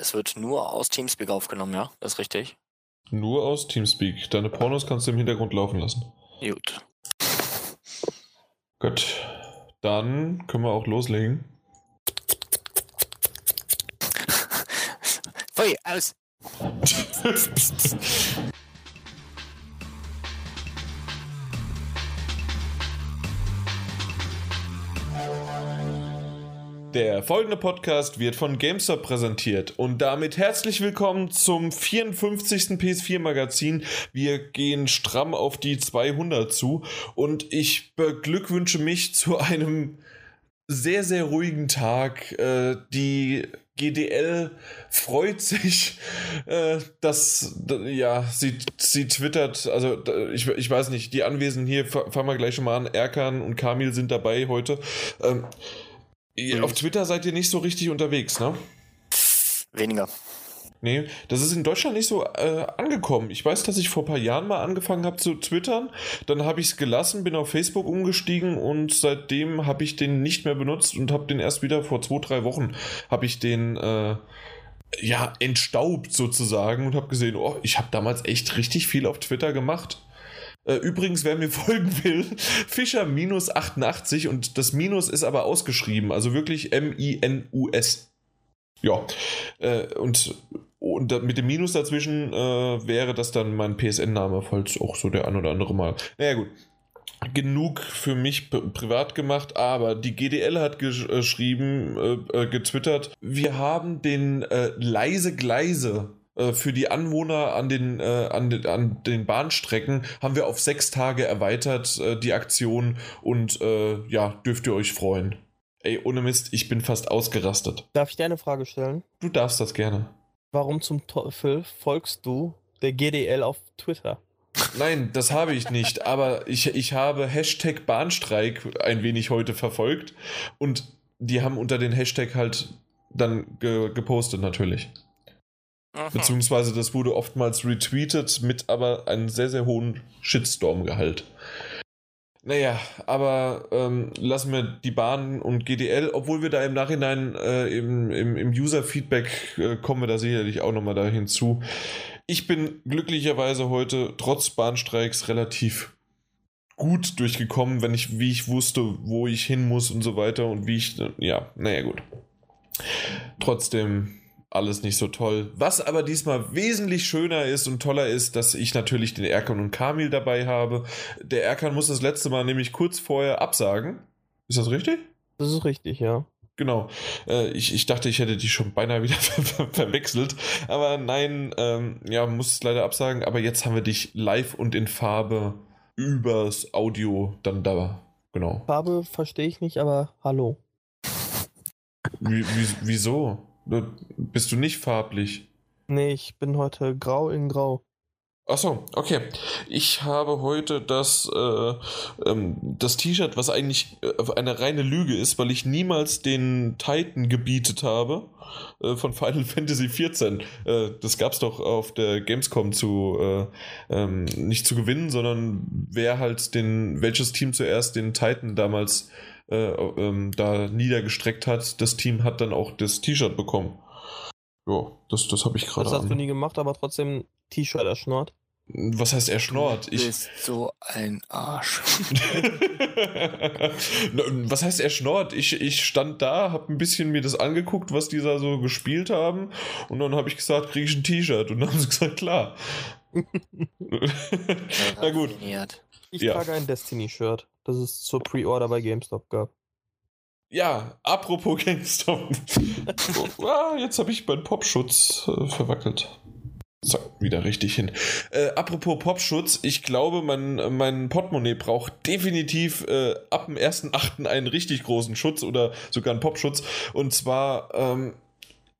Es wird nur aus Teamspeak aufgenommen, ja? Das ist richtig. Nur aus Teamspeak. Deine Pornos kannst du im Hintergrund laufen lassen. Gut. Gut. Dann können wir auch loslegen. Pfui, aus! Der folgende Podcast wird von GameStop präsentiert und damit herzlich willkommen zum 54. PS4 Magazin. Wir gehen stramm auf die 200 zu und ich beglückwünsche mich zu einem sehr, sehr ruhigen Tag. Äh, die GDL freut sich, äh, dass, ja, sie, sie twittert, also ich, ich weiß nicht, die Anwesenden hier, fangen wir gleich schon mal an, Erkan und Kamil sind dabei heute. Ähm, auf Twitter seid ihr nicht so richtig unterwegs, ne? Weniger. Nee, das ist in Deutschland nicht so äh, angekommen. Ich weiß, dass ich vor ein paar Jahren mal angefangen habe zu twittern. Dann habe ich es gelassen, bin auf Facebook umgestiegen und seitdem habe ich den nicht mehr benutzt und habe den erst wieder vor zwei, drei Wochen habe ich den äh, ja entstaubt sozusagen und habe gesehen, oh, ich habe damals echt richtig viel auf Twitter gemacht. Äh, übrigens, wer mir folgen will, Fischer minus 88 und das Minus ist aber ausgeschrieben, also wirklich M-I-N-U-S. Ja, äh, und, und mit dem Minus dazwischen äh, wäre das dann mein PSN-Name, falls auch so der ein oder andere mal. Naja, gut. Genug für mich privat gemacht, aber die GDL hat geschrieben, äh, äh, getwittert, wir haben den äh, leise Gleise äh, für die Anwohner an den, äh, an, den, an den Bahnstrecken haben wir auf sechs Tage erweitert, äh, die Aktion. Und äh, ja, dürft ihr euch freuen. Ey, ohne Mist, ich bin fast ausgerastet. Darf ich dir eine Frage stellen? Du darfst das gerne. Warum zum Teufel folgst du der GDL auf Twitter? Nein, das habe ich nicht, aber ich, ich habe Hashtag Bahnstreik ein wenig heute verfolgt und die haben unter den Hashtag halt dann ge gepostet natürlich. Aha. Beziehungsweise das wurde oftmals retweetet mit aber einem sehr, sehr hohen Shitstorm-Gehalt. Naja, aber ähm, lassen wir die Bahn und GDL, obwohl wir da im Nachhinein äh, im, im, im User-Feedback äh, kommen wir da sicherlich auch nochmal da hinzu. Ich bin glücklicherweise heute trotz Bahnstreiks relativ gut durchgekommen, wenn ich, wie ich wusste, wo ich hin muss und so weiter und wie ich, ja, naja, gut. Trotzdem alles nicht so toll. Was aber diesmal wesentlich schöner ist und toller ist, dass ich natürlich den Erkan und Kamil dabei habe. Der Erkan muss das letzte Mal nämlich kurz vorher absagen. Ist das richtig? Das ist richtig, ja. Genau. Äh, ich, ich dachte, ich hätte die schon beinahe wieder ver verwechselt. Aber nein, ähm, ja, muss es leider absagen. Aber jetzt haben wir dich live und in Farbe übers Audio dann da. Genau. Farbe verstehe ich nicht, aber hallo. Wie, wie, wieso? Bist du nicht farblich? Nee, ich bin heute grau in grau. Achso, okay. Ich habe heute das, äh, ähm, das T-Shirt, was eigentlich äh, eine reine Lüge ist, weil ich niemals den Titan gebietet habe äh, von Final Fantasy XIV. Äh, das gab es doch auf der Gamescom zu äh, ähm, nicht zu gewinnen, sondern wer halt den, welches Team zuerst den Titan damals äh, ähm, da niedergestreckt hat, das Team hat dann auch das T-Shirt bekommen. Ja, das, das habe ich gerade. Das hast an. du nie gemacht, aber trotzdem T-Shirt erschnort. Was heißt erschnort? Du bist ich... so ein Arsch. was heißt erschnort? Ich, ich stand da, habe ein bisschen mir das angeguckt, was die da so gespielt haben. Und dann habe ich gesagt, kriege ich ein T-Shirt. Und dann haben sie gesagt, klar. Na gut. Ich ja. trage ein Destiny-Shirt, das es zur Pre-Order bei GameStop gab. Ja, apropos GameStop. ah, jetzt habe ich meinen Popschutz äh, verwackelt. So, wieder richtig hin. Äh, apropos Popschutz, ich glaube, mein, mein Portemonnaie braucht definitiv äh, ab dem 1.8. einen richtig großen Schutz oder sogar einen Popschutz. Und zwar ähm,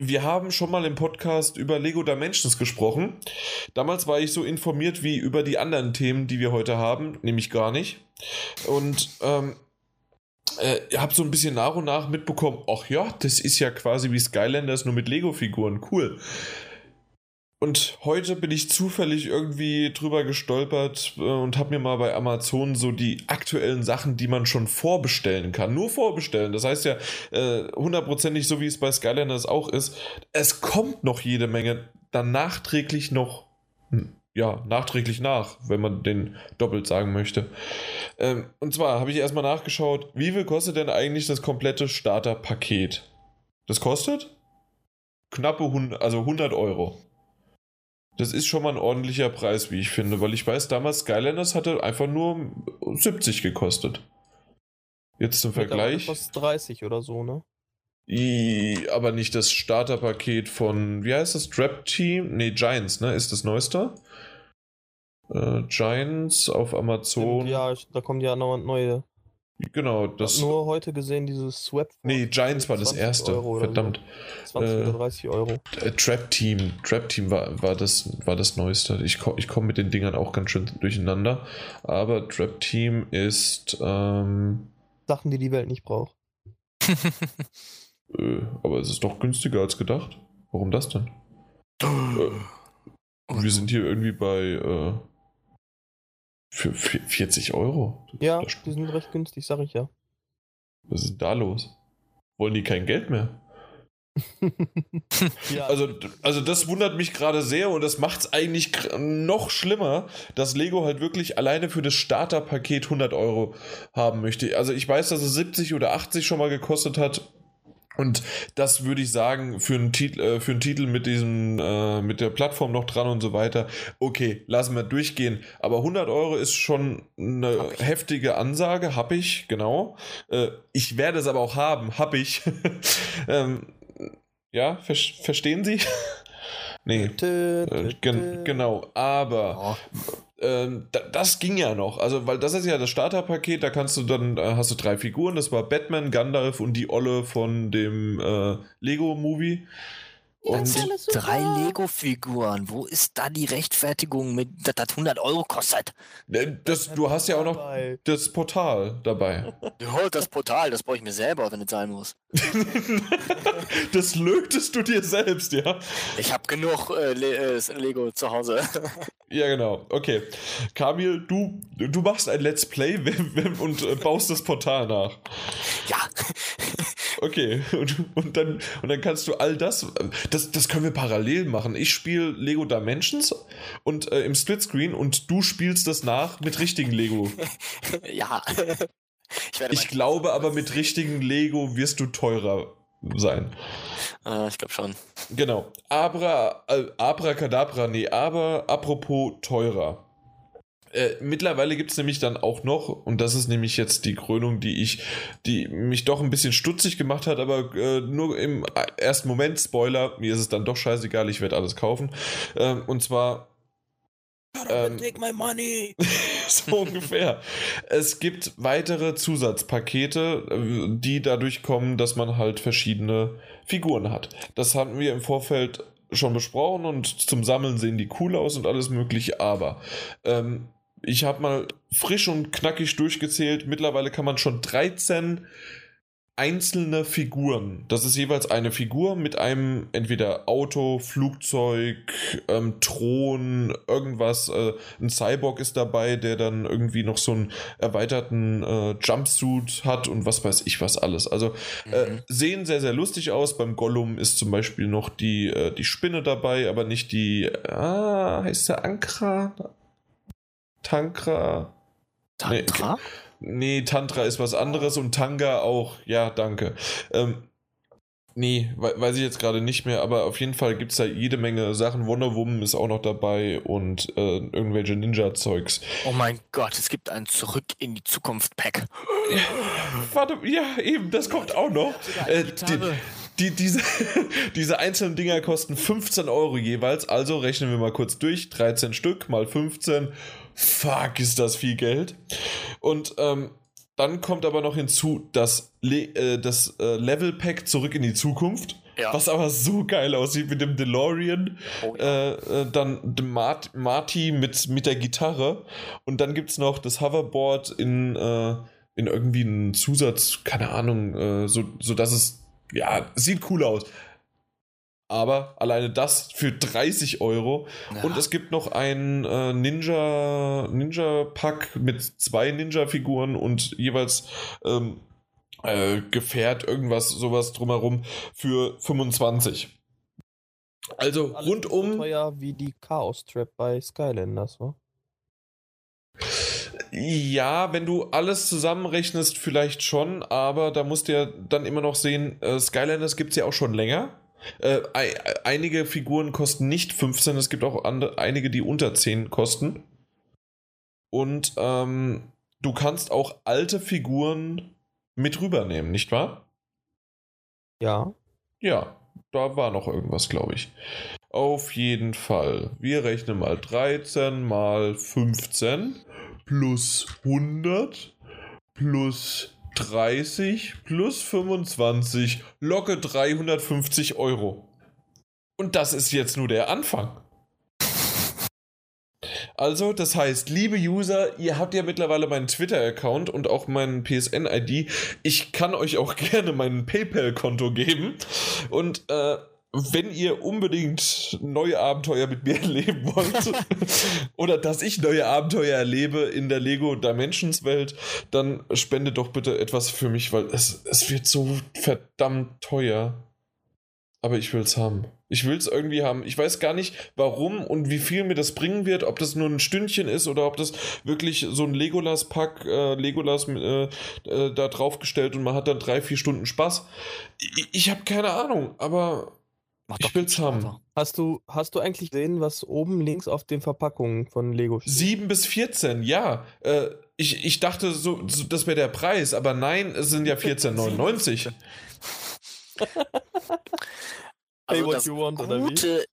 wir haben schon mal im Podcast über Lego Dimensions gesprochen. Damals war ich so informiert wie über die anderen Themen, die wir heute haben, nämlich gar nicht. Und ähm, äh, habe so ein bisschen nach und nach mitbekommen, ach ja, das ist ja quasi wie Skylanders nur mit Lego-Figuren, cool. und heute bin ich zufällig irgendwie drüber gestolpert äh, und habe mir mal bei Amazon so die aktuellen Sachen, die man schon vorbestellen kann. Nur vorbestellen. Das heißt ja äh, hundertprozentig so, wie es bei Skylanders auch ist. Es kommt noch jede Menge dann nachträglich noch, hm, ja, nachträglich nach, wenn man den doppelt sagen möchte. Ähm, und zwar habe ich erstmal nachgeschaut, wie viel kostet denn eigentlich das komplette Starterpaket? Das kostet knappe 100, also 100 Euro. Das ist schon mal ein ordentlicher Preis, wie ich finde, weil ich weiß, damals Skylanders hatte einfach nur 70 gekostet. Jetzt zum Vergleich. Kostet 30 oder so, ne? I, aber nicht das Starterpaket von, wie heißt das? Trap Team? Ne, Giants, ne? Ist das neueste? Äh, Giants auf Amazon. Ja, da kommen ja noch neue. Genau, das. nur heute gesehen, dieses Swap. Nee, Giants war das erste. Verdammt. So. 20 oder 30 äh, Euro. Äh, Trap Team. Trap Team war, war, das, war das Neueste. Ich, ich komme mit den Dingern auch ganz schön durcheinander. Aber Trap Team ist. Ähm, Sachen, die die Welt nicht braucht. äh, aber es ist doch günstiger als gedacht. Warum das denn? äh, wir sind hier irgendwie bei. Für 40 Euro? Ja, die sind recht günstig, sag ich ja. Was ist da los? Wollen die kein Geld mehr? ja. also, also das wundert mich gerade sehr und das macht es eigentlich noch schlimmer, dass Lego halt wirklich alleine für das Starterpaket 100 Euro haben möchte. Also ich weiß, dass es 70 oder 80 schon mal gekostet hat. Und das würde ich sagen, für einen Titel, äh, für einen Titel mit diesem, äh, mit der Plattform noch dran und so weiter, okay, lassen wir durchgehen. Aber 100 Euro ist schon eine heftige Ansage, hab ich, genau. Äh, ich werde es aber auch haben, hab ich. ähm, ja, ver verstehen Sie? nee. Äh, gen genau, aber ähm, das ging ja noch. Also, weil das ist ja das Starterpaket, da kannst du dann, äh, hast du drei Figuren, das war Batman, Gandalf und die Olle von dem äh, Lego-Movie. Und das sind drei Lego-Figuren. Wo ist da die Rechtfertigung, mit, dass das 100 Euro kostet? Äh, das, du hast ja auch noch das Portal dabei. Ja, das Portal, das brauche ich mir selber, wenn es sein muss. das lötest du dir selbst, ja? Ich habe genug äh, Le äh, Lego zu Hause. ja, genau. Okay. Kamil, du, du machst ein Let's Play und äh, baust das Portal nach. Ja. Okay, und, und, dann, und dann kannst du all das, das, das können wir parallel machen. Ich spiele Lego Dimensions und äh, im Splitscreen und du spielst das nach mit richtigen Lego. ja. Ich, ich glaube aber mit richtigen Lego wirst du teurer sein. Äh, ich glaube schon. Genau. Abra, äh, Abracadabra, nee, aber apropos teurer. Äh, mittlerweile gibt es nämlich dann auch noch, und das ist nämlich jetzt die Krönung, die ich, die mich doch ein bisschen stutzig gemacht hat, aber äh, nur im ersten Moment, Spoiler, mir ist es dann doch scheißegal, ich werde alles kaufen. Ähm, und zwar. Ähm, take my money. so ungefähr. Es gibt weitere Zusatzpakete, äh, die dadurch kommen, dass man halt verschiedene Figuren hat. Das hatten wir im Vorfeld schon besprochen und zum Sammeln sehen die cool aus und alles mögliche, aber ähm, ich habe mal frisch und knackig durchgezählt. Mittlerweile kann man schon 13 einzelne Figuren. Das ist jeweils eine Figur mit einem entweder Auto, Flugzeug, ähm, Thron, irgendwas. Äh, ein Cyborg ist dabei, der dann irgendwie noch so einen erweiterten äh, Jumpsuit hat und was weiß ich was alles. Also äh, mhm. sehen sehr, sehr lustig aus. Beim Gollum ist zum Beispiel noch die, äh, die Spinne dabei, aber nicht die, ah, heißt der Ankra? Tankra. Tantra? Nee, nee, Tantra ist was anderes und Tanga auch. Ja, danke. Ähm, nee, weiß ich jetzt gerade nicht mehr, aber auf jeden Fall gibt es da jede Menge Sachen. Wonder Woman ist auch noch dabei und äh, irgendwelche Ninja-Zeugs. Oh mein Gott, es gibt ein Zurück in die Zukunft-Pack. Ja, warte, ja, eben, das kommt auch noch. Äh, die, die, diese, diese einzelnen Dinger kosten 15 Euro jeweils, also rechnen wir mal kurz durch. 13 Stück mal 15 fuck, ist das viel Geld. Und ähm, dann kommt aber noch hinzu das, Le äh, das äh, Level Pack zurück in die Zukunft. Ja. Was aber so geil aussieht mit dem DeLorean. Oh, ja. äh, äh dann Mart Marty mit, mit der Gitarre. Und dann gibt es noch das Hoverboard in, äh, in irgendwie einen Zusatz, keine Ahnung, äh, so, so dass es, ja, sieht cool aus. Aber alleine das für 30 Euro. Ja. Und es gibt noch ein äh, Ninja, Ninja-Pack mit zwei Ninja-Figuren und jeweils ähm, äh, Gefährt, irgendwas, sowas drumherum für 25. Also rundum. So teuer wie die Chaos Trap bei Skylanders, wa? Ja, wenn du alles zusammenrechnest, vielleicht schon, aber da musst du ja dann immer noch sehen, äh, Skylanders gibt es ja auch schon länger. Äh, einige Figuren kosten nicht 15, es gibt auch andere, einige, die unter 10 kosten. Und ähm, du kannst auch alte Figuren mit rübernehmen, nicht wahr? Ja. Ja, da war noch irgendwas, glaube ich. Auf jeden Fall. Wir rechnen mal 13 mal 15 plus 100 plus 30 plus 25 locke 350 Euro. Und das ist jetzt nur der Anfang. Also, das heißt, liebe User, ihr habt ja mittlerweile meinen Twitter-Account und auch meinen PSN-ID. Ich kann euch auch gerne mein PayPal-Konto geben. Und äh, wenn ihr unbedingt neue Abenteuer mit mir erleben wollt oder dass ich neue Abenteuer erlebe in der Lego Dimensions Welt, dann spende doch bitte etwas für mich, weil es, es wird so verdammt teuer. Aber ich will es haben. Ich will es irgendwie haben. Ich weiß gar nicht, warum und wie viel mir das bringen wird. Ob das nur ein Stündchen ist oder ob das wirklich so ein Legolas-Pack, äh, Legolas äh, äh, da draufgestellt und man hat dann drei, vier Stunden Spaß. Ich, ich habe keine Ahnung, aber Mach ich will's haben. Hast du, hast du eigentlich gesehen, was oben links auf den Verpackungen von Lego steht? 7 bis 14, ja. Äh, ich, ich dachte, so, so das wäre der Preis, aber nein, es sind ja 14,99. also hey, das want, Gute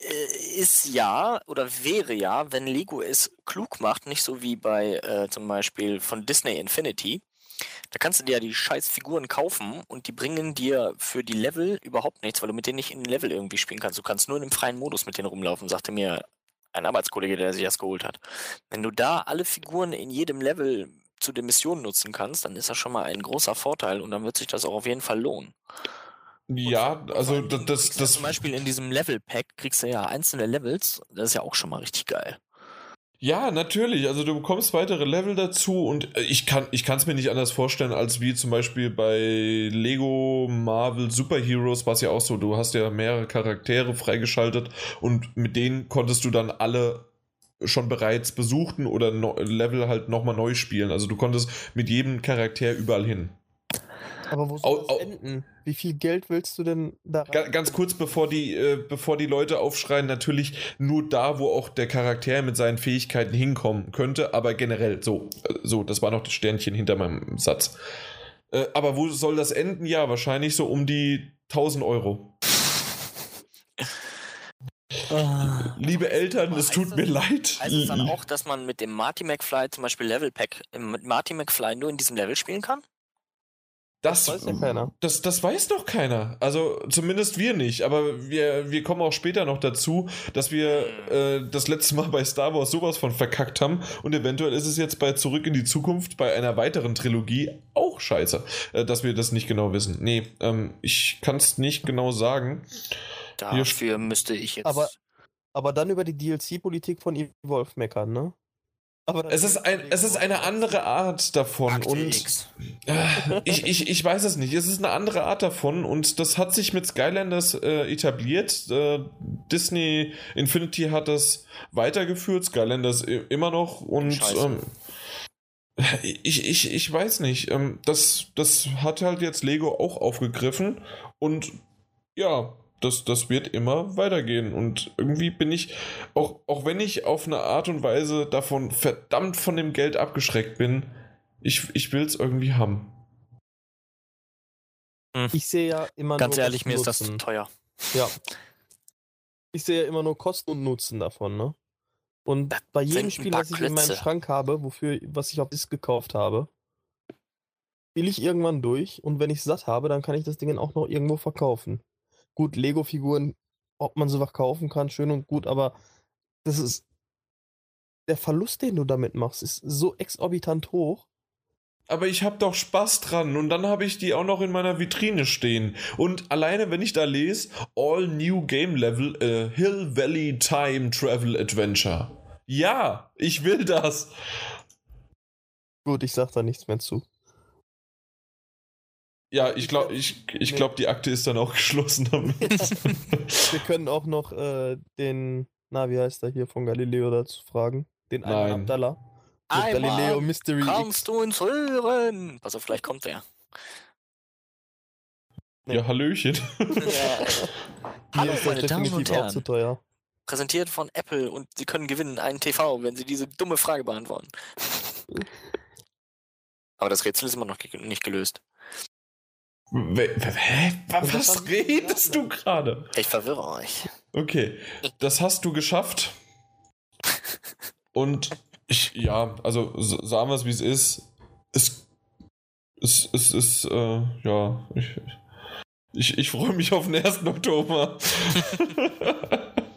äh, ist ja oder wäre ja, wenn Lego es klug macht, nicht so wie bei äh, zum Beispiel von Disney Infinity, da kannst du dir ja die scheiß Figuren kaufen und die bringen dir für die Level überhaupt nichts, weil du mit denen nicht in den Level irgendwie spielen kannst. Du kannst nur in einem freien Modus mit denen rumlaufen, sagte mir ein Arbeitskollege, der sich das geholt hat. Wenn du da alle Figuren in jedem Level zu den Missionen nutzen kannst, dann ist das schon mal ein großer Vorteil und dann wird sich das auch auf jeden Fall lohnen. Ja, also das, das, das zum Beispiel in diesem Level Pack kriegst du ja einzelne Levels, das ist ja auch schon mal richtig geil. Ja, natürlich. Also du bekommst weitere Level dazu und äh, ich kann ich es mir nicht anders vorstellen, als wie zum Beispiel bei Lego Marvel Super Heroes war es ja auch so. Du hast ja mehrere Charaktere freigeschaltet und mit denen konntest du dann alle schon bereits besuchten oder no Level halt nochmal neu spielen. Also du konntest mit jedem Charakter überall hin. Aber wo soll das enden? Wie viel Geld willst du denn da rein? Ganz kurz, bevor die, äh, bevor die Leute aufschreien, natürlich nur da, wo auch der Charakter mit seinen Fähigkeiten hinkommen könnte, aber generell so. Äh, so, das war noch das Sternchen hinter meinem Satz. Äh, aber wo soll das enden? Ja, wahrscheinlich so um die 1000 Euro. Ah, Liebe Eltern, es tut mir leid. Heißt es dann auch, dass man mit dem Marty McFly zum Beispiel Level Pack mit Marty McFly nur in diesem Level spielen kann? Das, das, weiß ja keiner. Das, das weiß doch keiner. Also zumindest wir nicht. Aber wir, wir kommen auch später noch dazu, dass wir äh, das letzte Mal bei Star Wars sowas von verkackt haben. Und eventuell ist es jetzt bei Zurück in die Zukunft bei einer weiteren Trilogie auch scheiße, äh, dass wir das nicht genau wissen. Nee, ähm, ich kann es nicht genau sagen. Dafür müsste ich jetzt. Aber, aber dann über die DLC-Politik von Evolve meckern, ne? Es ist, ein, es ist eine andere Art davon Akte und äh, ich, ich, ich weiß es nicht. Es ist eine andere Art davon und das hat sich mit Skylanders äh, etabliert. Äh, Disney Infinity hat das weitergeführt, Skylanders immer noch und ähm, ich, ich, ich weiß nicht. Ähm, das, das hat halt jetzt Lego auch aufgegriffen und ja, das, das wird immer weitergehen. Und irgendwie bin ich, auch, auch wenn ich auf eine Art und Weise davon verdammt von dem Geld abgeschreckt bin, ich, ich will es irgendwie haben. Hm. Ich sehe ja immer Ganz nur ehrlich, mir ist das zu teuer. Ja. Ich sehe ja immer nur Kosten und Nutzen davon, ne? Und das bei jedem Spiel, was ich in meinem Schrank habe, wofür, was ich auf Disc gekauft habe, spiele ich irgendwann durch und wenn ich satt habe, dann kann ich das Ding auch noch irgendwo verkaufen. Gut, Lego-Figuren, ob man sowas kaufen kann, schön und gut, aber das ist. Der Verlust, den du damit machst, ist so exorbitant hoch. aber ich habe doch Spaß dran und dann habe ich die auch noch in meiner Vitrine stehen. Und alleine, wenn ich da lese, All New Game Level, äh, Hill Valley Time Travel Adventure. Ja, ich will das. Gut, ich sag da nichts mehr zu. Ja, ich glaube, ich, ich glaub, die Akte ist dann auch geschlossen damit. Wir können auch noch äh, den, na, wie heißt er hier von Galileo dazu fragen? Den einen Abdallah. Galileo Mystery kannst X. du uns hören? Pass auf, vielleicht kommt der. Ja, Hallöchen. Ja. Hallo, meine Damen und Herren. Zu teuer. Präsentiert von Apple und Sie können gewinnen einen TV, wenn Sie diese dumme Frage beantworten. Aber das Rätsel ist immer noch nicht gelöst. Hä? Was redest du gerade? Ich verwirre euch. Okay, das hast du geschafft. Und ich, ja, also sagen wir es, wie es ist. Es, es, es ist, äh, ja, ich, ich, ich freue mich auf den 1. Oktober.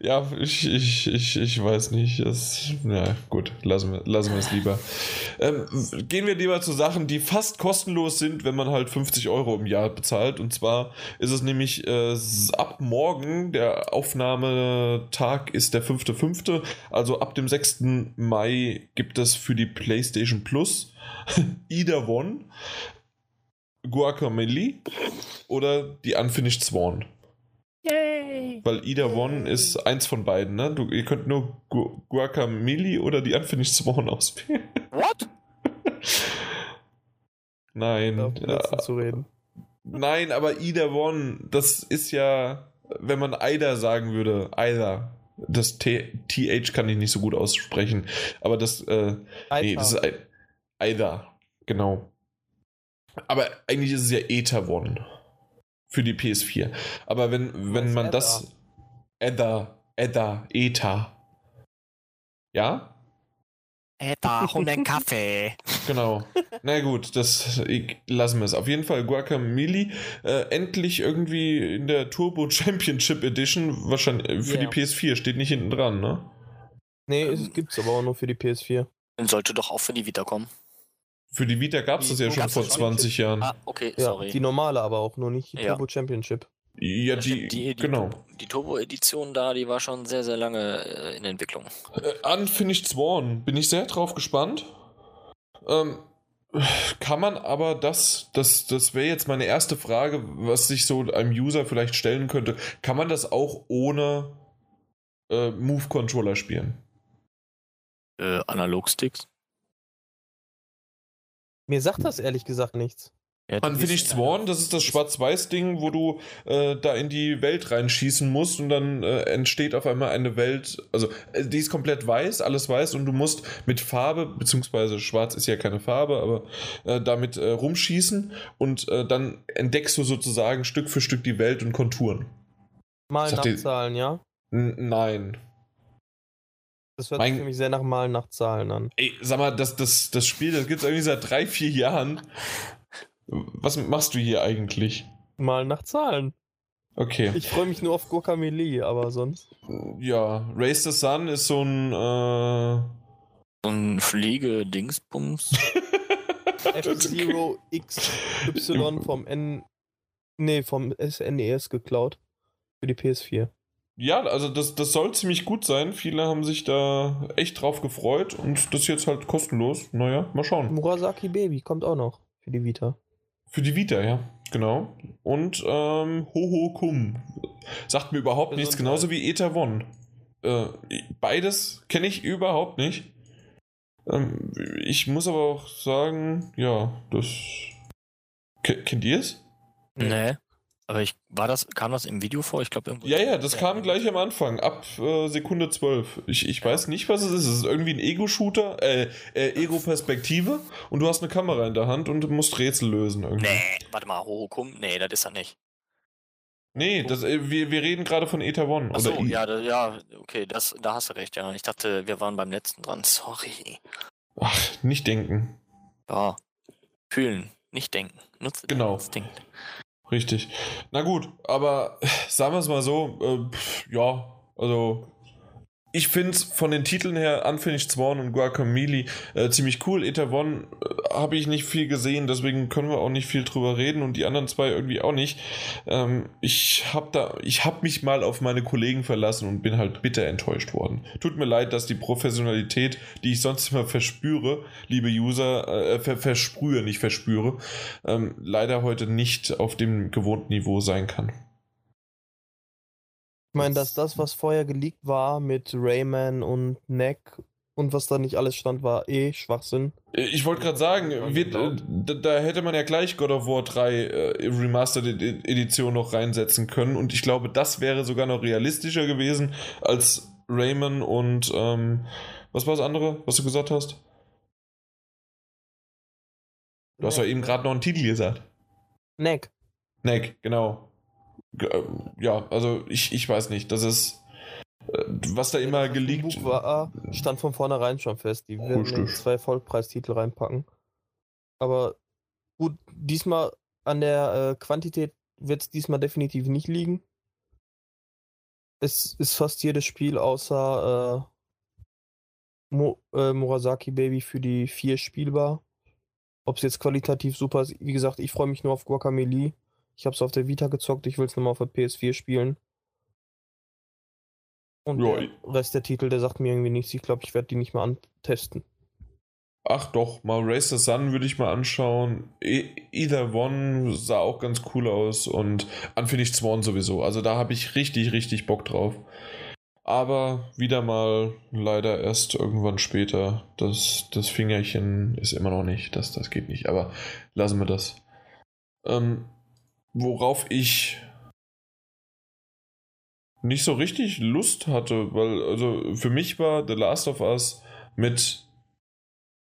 ja, ich, ich, ich, ich weiß nicht. Das, na gut, lassen wir, lassen wir es lieber. Ähm, gehen wir lieber zu Sachen, die fast kostenlos sind, wenn man halt 50 Euro im Jahr bezahlt. Und zwar ist es nämlich äh, ab morgen, der Aufnahmetag ist der 5.5., also ab dem 6. Mai gibt es für die PlayStation Plus Either One, Guacamole oder die Unfinished Swan. Weil Either One ist eins von beiden, ne? Du, ihr könnt nur Gu Guacamole oder die Unfinished Swan auswählen. What? Nein. Ja, zu reden. Nein, aber Either One, das ist ja, wenn man Either sagen würde, Either. Das T TH kann ich nicht so gut aussprechen, aber das, äh, nee, das ist Either, genau. Aber eigentlich ist es ja Ether One für die PS4. Aber wenn, wenn man Ether? das. Ether, Ether, Ether. Ja? Ether und ein Kaffee. Genau. Na gut, das ich, lassen wir es. Auf jeden Fall Guacamole äh, endlich irgendwie in der Turbo Championship Edition wahrscheinlich äh, für yeah. die PS4 steht nicht hinten dran, ne? Nee, es gibt's aber auch nur für die PS4. Dann sollte doch auch für die Vita kommen. Für die Vita gab es das ja schon vor 20 Jahren. Ah, okay, sorry. Ja, die normale aber auch, nur nicht die ja. Turbo Championship. Ja, die, die, die, genau. Die Turbo-Edition da, die war schon sehr, sehr lange äh, in Entwicklung. Äh, Unfinished Sworn, bin ich sehr drauf gespannt. Ähm, kann man aber das, das, das wäre jetzt meine erste Frage, was sich so einem User vielleicht stellen könnte. Kann man das auch ohne äh, Move-Controller spielen? Äh, Analog-Sticks? Mir sagt das ehrlich gesagt nichts. Ja, Unfinished Sworn, das ist das Schwarz-Weiß-Ding, wo du äh, da in die Welt reinschießen musst und dann äh, entsteht auf einmal eine Welt, also äh, die ist komplett weiß, alles weiß und du musst mit Farbe, beziehungsweise schwarz ist ja keine Farbe, aber äh, damit äh, rumschießen und äh, dann entdeckst du sozusagen Stück für Stück die Welt und Konturen. Mal nachzahlen, ja? nein. Das hört mein, sich für mich sehr nach Malen nach Zahlen an. Ey, sag mal, das, das, das Spiel, das gibt es irgendwie seit drei, vier Jahren. Was machst du hier eigentlich? Malen nach Zahlen. Okay. Ich freue mich nur auf Guacamole, aber sonst. Ja, Race the Sun ist so ein. Äh... So ein Fliege-Dingsbums. F-Zero XY vom N. Nee, vom SNES e geklaut. Für die PS4. Ja, also das, das soll ziemlich gut sein. Viele haben sich da echt drauf gefreut und das ist jetzt halt kostenlos. Naja, mal schauen. Murasaki Baby kommt auch noch für die Vita. Für die Vita, ja, genau. Und ähm, Hoho Kum. Sagt mir überhaupt Gesundheit. nichts, genauso wie Ether One. Äh, beides kenne ich überhaupt nicht. Ähm, ich muss aber auch sagen, ja, das. Kennt ihr es? Nee. Aber ich, war das, kam das im Video vor? Ich glaube irgendwo. Ja, ja, das kam gleich am Anfang, ab äh, Sekunde 12. Ich, ich weiß nicht, was es ist. Es ist irgendwie ein Ego-Shooter, äh, äh Ego-Perspektive und du hast eine Kamera in der Hand und musst Rätsel lösen irgendwie. Nee, warte mal, Hohokum? Nee, das ist er nicht. Nee, das, äh, wir, wir reden gerade von Ether One. Ach so, ja, da, ja, okay, das, da hast du recht, ja. Ich dachte, wir waren beim letzten dran. Sorry. Ach, nicht denken. Ja. Fühlen, nicht denken. Nutze genau. Instinkt. Richtig. Na gut, aber sagen wir es mal so, äh, ja, also ich finde es von den Titeln her, Unfinished Sworn und Guacamole, äh, ziemlich cool. Eta One äh, habe ich nicht viel gesehen, deswegen können wir auch nicht viel drüber reden und die anderen zwei irgendwie auch nicht. Ähm, ich habe da, ich habe mich mal auf meine Kollegen verlassen und bin halt bitter enttäuscht worden. Tut mir leid, dass die Professionalität, die ich sonst immer verspüre, liebe User, äh, ver versprühe, nicht verspüre, ähm, leider heute nicht auf dem gewohnten Niveau sein kann. Ich meine, dass das, was vorher geleakt war mit Rayman und Neck und was da nicht alles stand, war eh Schwachsinn. Ich wollte gerade sagen, wird, äh, da, da, hätte man ja gleich God of War 3 äh, Remastered Edition noch reinsetzen können und ich glaube, das wäre sogar noch realistischer gewesen als Rayman und ähm, was war das andere, was du gesagt hast? Du hast ja eben gerade noch einen Titel gesagt. Neck. Neck, genau. Äh, ja, also ich, ich weiß nicht, das ist äh, was da immer geleakt war, stand von vornherein schon fest. Die werden zwei Vollpreistitel reinpacken. Aber gut, diesmal an der äh, Quantität wird es diesmal definitiv nicht liegen. Es ist fast jedes Spiel außer äh, Mo äh, Murasaki Baby für die vier spielbar. Ob es jetzt qualitativ super ist, wie gesagt, ich freue mich nur auf Guacamole. Ich habe es auf der Vita gezockt, ich will es nochmal auf der PS4 spielen. Und jo. der Rest der Titel, der sagt mir irgendwie nichts. Ich glaube, ich werde die nicht mal antesten. Ach doch, mal Race the Sun würde ich mal anschauen. E Either One sah auch ganz cool aus und Unfinished Sworn sowieso. Also da habe ich richtig, richtig Bock drauf. Aber wieder mal leider erst irgendwann später. Das, das Fingerchen ist immer noch nicht. Das, das geht nicht. Aber lassen wir das. Ähm, worauf ich nicht so richtig Lust hatte, weil also für mich war The Last of Us mit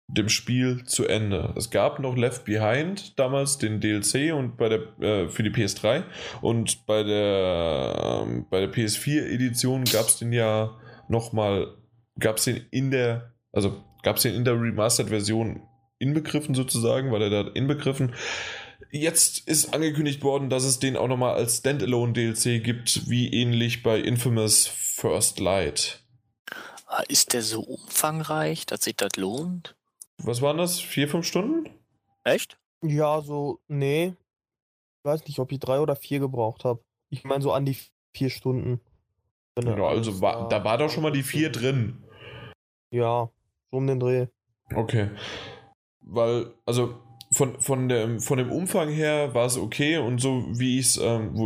dem Spiel zu Ende. Es gab noch Left Behind damals den DLC und bei der äh, für die PS3 und bei der ähm, bei der PS4 Edition gab es den ja noch mal gab es den in der also gab es den in der Remastered Version inbegriffen sozusagen, war der da inbegriffen. Jetzt ist angekündigt worden, dass es den auch nochmal als Standalone DLC gibt, wie ähnlich bei Infamous First Light. Ah, ist der so umfangreich, dass sich das lohnt? Was waren das? Vier, fünf Stunden? Echt? Ja, so, nee. Ich weiß nicht, ob ich drei oder vier gebraucht habe. Ich meine so an die vier Stunden. Ja, also war, da war doch schon mal die vier drin. Ja, so um den Dreh. Okay. Weil, also von, von, dem, von dem Umfang her war es okay und so wie ich es ähm,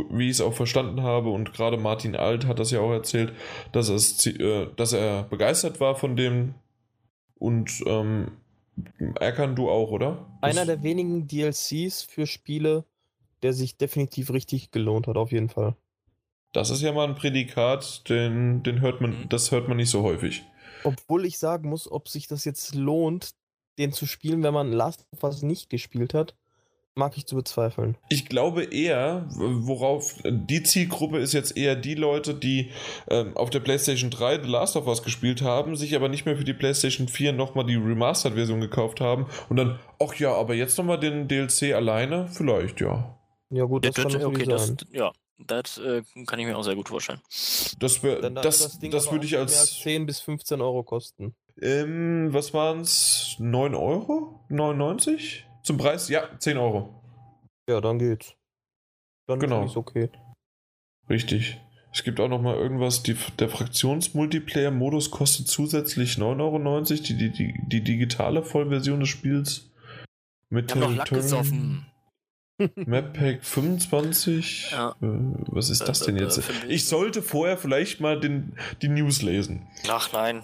auch verstanden habe und gerade Martin Alt hat das ja auch erzählt, dass, es, äh, dass er begeistert war von dem und ähm, Erkan, du auch, oder? Einer der wenigen DLCs für Spiele, der sich definitiv richtig gelohnt hat, auf jeden Fall. Das ist ja mal ein Prädikat, den, den hört man, mhm. das hört man nicht so häufig. Obwohl ich sagen muss, ob sich das jetzt lohnt, den zu spielen, wenn man Last of Us nicht gespielt hat, mag ich zu bezweifeln. Ich glaube eher, worauf die Zielgruppe ist jetzt eher die Leute, die ähm, auf der PlayStation 3 The Last of Us gespielt haben, sich aber nicht mehr für die PlayStation 4 nochmal die Remastered-Version gekauft haben und dann, ach ja, aber jetzt nochmal den DLC alleine? Vielleicht, ja. Ja, gut, das, das kann okay, das, ja, das äh, kann ich mir auch sehr gut vorstellen. Das, wär, das, das, das würde ich als. 10 bis 15 Euro kosten. Ähm, was waren es? 9 Euro? 99? Zum Preis? Ja, 10 Euro. Ja, dann geht's. Dann genau. ist okay. Richtig. Es gibt auch noch mal irgendwas, die, der Fraktions-Multiplayer-Modus kostet zusätzlich 9,90 Euro, die, die, die, die digitale Vollversion des Spiels. Mit Wir haben noch gesoffen. Map Pack 25. Ja. Äh, was ist das denn äh, jetzt? Ich sollte vorher vielleicht mal den, die News lesen. Ach nein.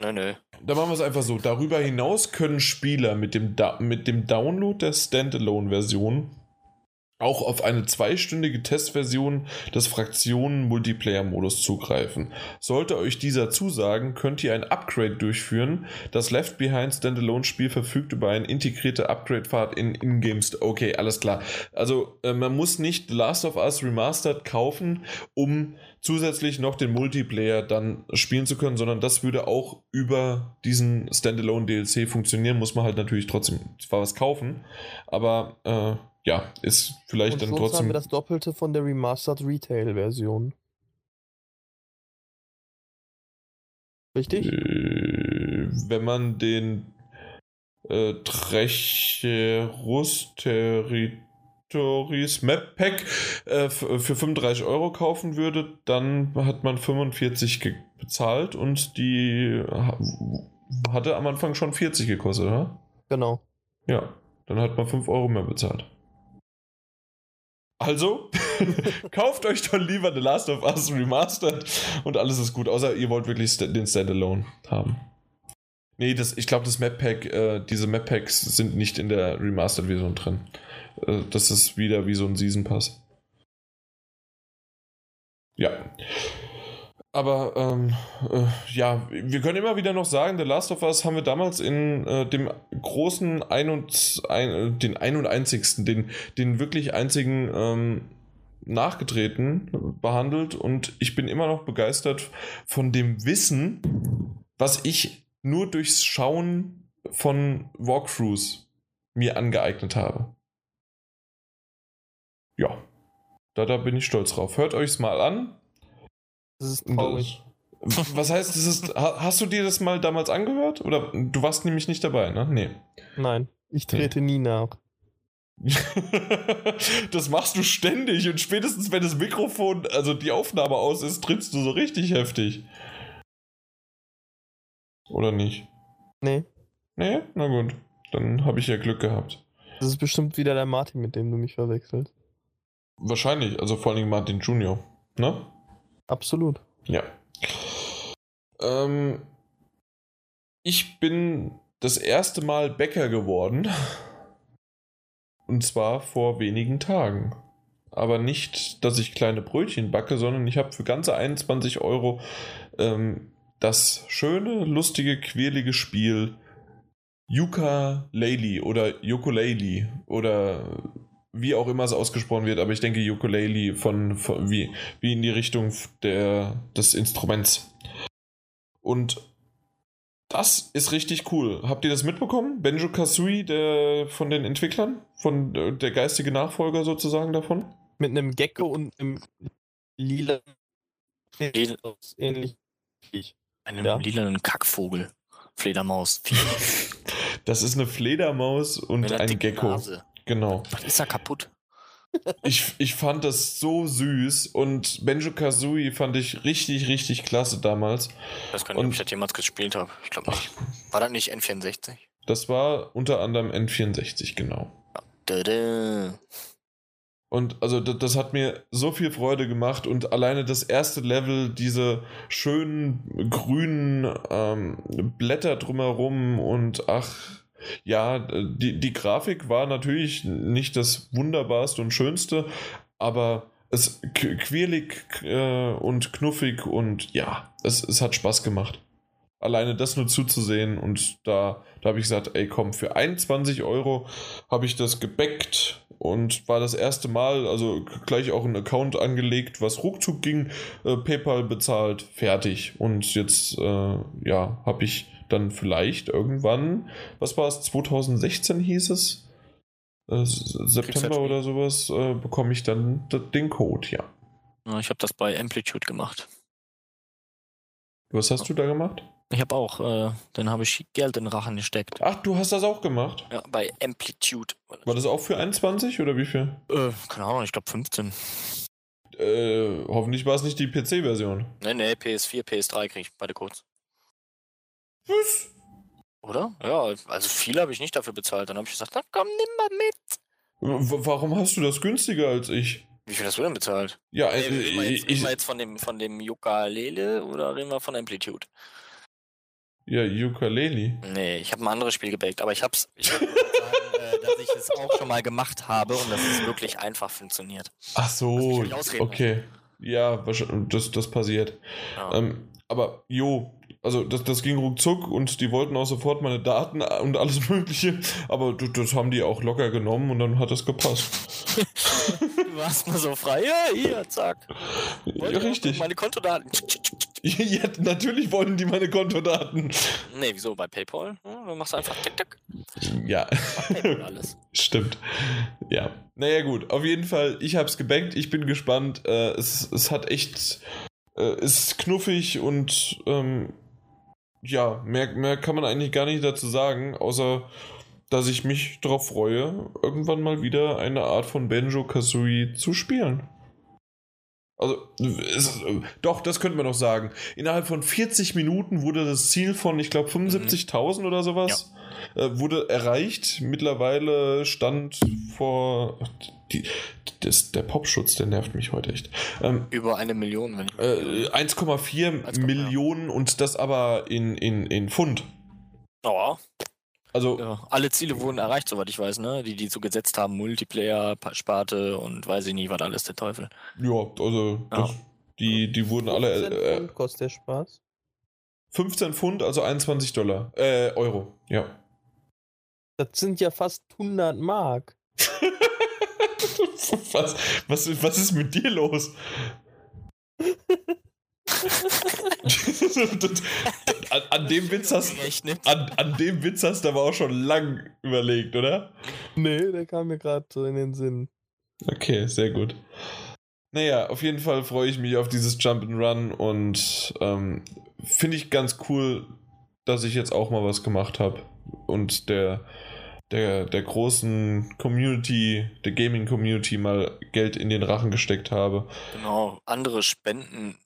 Nö, nö. Da machen wir es einfach so. Darüber hinaus können Spieler mit dem, mit dem Download der Standalone-Version auch auf eine zweistündige Testversion des Fraktionen-Multiplayer-Modus zugreifen. Sollte euch dieser zusagen, könnt ihr ein Upgrade durchführen. Das Left Behind Standalone-Spiel verfügt über eine integrierte Upgrade-Pfad in Ingames. Okay, alles klar. Also äh, man muss nicht Last of Us Remastered kaufen, um zusätzlich noch den Multiplayer dann spielen zu können, sondern das würde auch über diesen Standalone DLC funktionieren. Muss man halt natürlich trotzdem zwar was kaufen, aber äh, ja, ist vielleicht Und dann trotzdem. haben wir das Doppelte von der Remastered Retail-Version. Richtig? Äh, wenn man den äh, Trecherus Territories Map Pack äh, für 35 Euro kaufen würde, dann hat man 45 bezahlt und die hatte am Anfang schon 40 gekostet, oder? Genau. Ja, dann hat man 5 Euro mehr bezahlt. Also, kauft euch doch lieber The Last of Us Remastered und alles ist gut, außer ihr wollt wirklich den Standalone haben. Nee, das, ich glaube, das Map Pack, äh, diese Map Packs sind nicht in der Remastered-Version drin. Äh, das ist wieder wie so ein Season Pass. Ja. Aber ähm, äh, ja, wir können immer wieder noch sagen, The Last of Us haben wir damals in äh, dem großen ein und ein, den ein und einzigsten, den, den wirklich einzigen ähm, nachgetreten behandelt und ich bin immer noch begeistert von dem Wissen, was ich nur durchs Schauen von Walkthroughs mir angeeignet habe. Ja, da, da bin ich stolz drauf. Hört euch's mal an. Das ist traurig. Was heißt, das ist, hast du dir das mal damals angehört? Oder du warst nämlich nicht dabei, ne? Nee. Nein, ich trete nee. nie nach. das machst du ständig und spätestens wenn das Mikrofon, also die Aufnahme aus ist, trittst du so richtig heftig. Oder nicht? Nee. Nee? Na gut. Dann habe ich ja Glück gehabt. Das ist bestimmt wieder der Martin, mit dem du mich verwechselst. Wahrscheinlich, also vor allem Martin Junior. Ne? Absolut. Ja. Ähm, ich bin das erste Mal Bäcker geworden. Und zwar vor wenigen Tagen. Aber nicht, dass ich kleine Brötchen backe, sondern ich habe für ganze 21 Euro ähm, das schöne, lustige, quirlige Spiel Yuka Laylee oder Ukulele oder wie auch immer es ausgesprochen wird, aber ich denke Ukulele von, von wie, wie in die Richtung der, des Instruments. Und das ist richtig cool. Habt ihr das mitbekommen? Benjo Kazooie, der von den Entwicklern, von der geistige Nachfolger sozusagen davon? Mit einem Gecko und einem lila ähnlich. Einem ja. lilanen Kackvogel. Fledermaus. das ist eine Fledermaus und ein Gecko. Nase. Genau. Was ist da kaputt? ich, ich fand das so süß und Benjo Kazooie fand ich richtig, richtig klasse damals. Das kann ich, ob ich das jemals gespielt habe. Ich glaube nicht. War das nicht N64? Das war unter anderem N64, genau. Ja. Und also das, das, hat mir so viel Freude gemacht und alleine das erste Level, diese schönen grünen ähm, Blätter drumherum und ach, ja, die, die Grafik war natürlich nicht das wunderbarste und schönste, aber es quirlig äh, und knuffig und ja, es, es hat Spaß gemacht. Alleine das nur zuzusehen und da, da habe ich gesagt, ey komm, für 21 Euro habe ich das gebackt und war das erste Mal, also gleich auch ein Account angelegt, was ruckzuck ging, äh, PayPal bezahlt, fertig. Und jetzt, äh, ja, habe ich dann vielleicht irgendwann, was war es, 2016 hieß es? Äh, September oder sowas, äh, bekomme ich dann den Code, ja. ich habe das bei Amplitude gemacht. Was hast du da gemacht? Ich habe auch, äh, dann habe ich Geld in den Rachen gesteckt. Ach, du hast das auch gemacht? Ja, bei Amplitude. War das auch für 21 oder wie viel? Äh, keine Ahnung, ich glaube 15. Äh, hoffentlich war es nicht die PC-Version. Nee, nee, PS4, PS3 kriege ich beide Codes. Was? Oder? Ja, also viel habe ich nicht dafür bezahlt. Dann habe ich gesagt, na komm, nimm mal mit. W warum hast du das günstiger als ich? Wie viel hast du denn bezahlt? Ja, also, nee, reden, wir jetzt, reden wir jetzt von dem, von dem Ukulele oder reden wir von Amplitude? Ja, Ukulele. Nee, ich habe ein anderes Spiel gebackt, aber ich hab's. Ich sagen, äh, dass ich es auch schon mal gemacht habe und dass es wirklich einfach funktioniert. Ach so, okay. Ja, das, das passiert. Ja. Ähm, aber jo, also das, das ging ruckzuck und die wollten auch sofort meine Daten und alles Mögliche, aber das, haben die auch locker genommen und dann hat das gepasst. du warst mal so frei, ja, hier, zack. ja, richtig. Meine Kontodaten. ja, natürlich wollen die meine Kontodaten. Nee, wieso? Bei PayPal? Ja, dann machst du einfach tick, tick. Ja. alles. Stimmt. Ja. Naja, gut. Auf jeden Fall, ich hab's gebankt. Ich bin gespannt. Äh, es, es hat echt. Äh, ist knuffig und ähm, ja, mehr, mehr kann man eigentlich gar nicht dazu sagen, außer dass ich mich darauf freue, irgendwann mal wieder eine Art von Benjo Kazooie zu spielen. Also, es, doch, das könnte man noch sagen. Innerhalb von 40 Minuten wurde das Ziel von, ich glaube, 75.000 mhm. oder sowas, ja. Äh, wurde erreicht. Mittlerweile stand vor. Die, das, der Popschutz, der nervt mich heute echt. Ähm, Über eine Million, wenn ich. Äh, 1,4 Millionen und das aber in, in, in Pfund. Oh. Also ja, alle Ziele wurden erreicht, soweit ich weiß, ne? Die, die so gesetzt haben, Multiplayer, Sparte und weiß ich nicht, was alles der Teufel. Ja, also ja. Das, die, die wurden alle. 15 äh, Pfund kostet der Spaß. 15 Pfund, also 21 Dollar. Äh, Euro, ja. Das sind ja fast 100 Mark. was, was, was ist mit dir los? an, an, dem Witz hast an, an dem Witz hast du aber auch schon lang überlegt, oder? Nee, der kam mir gerade so in den Sinn. Okay, sehr gut. Naja, auf jeden Fall freue ich mich auf dieses Jump'n'Run und ähm, finde ich ganz cool, dass ich jetzt auch mal was gemacht habe und der, der, der großen Community, der Gaming-Community mal Geld in den Rachen gesteckt habe. Genau, andere spenden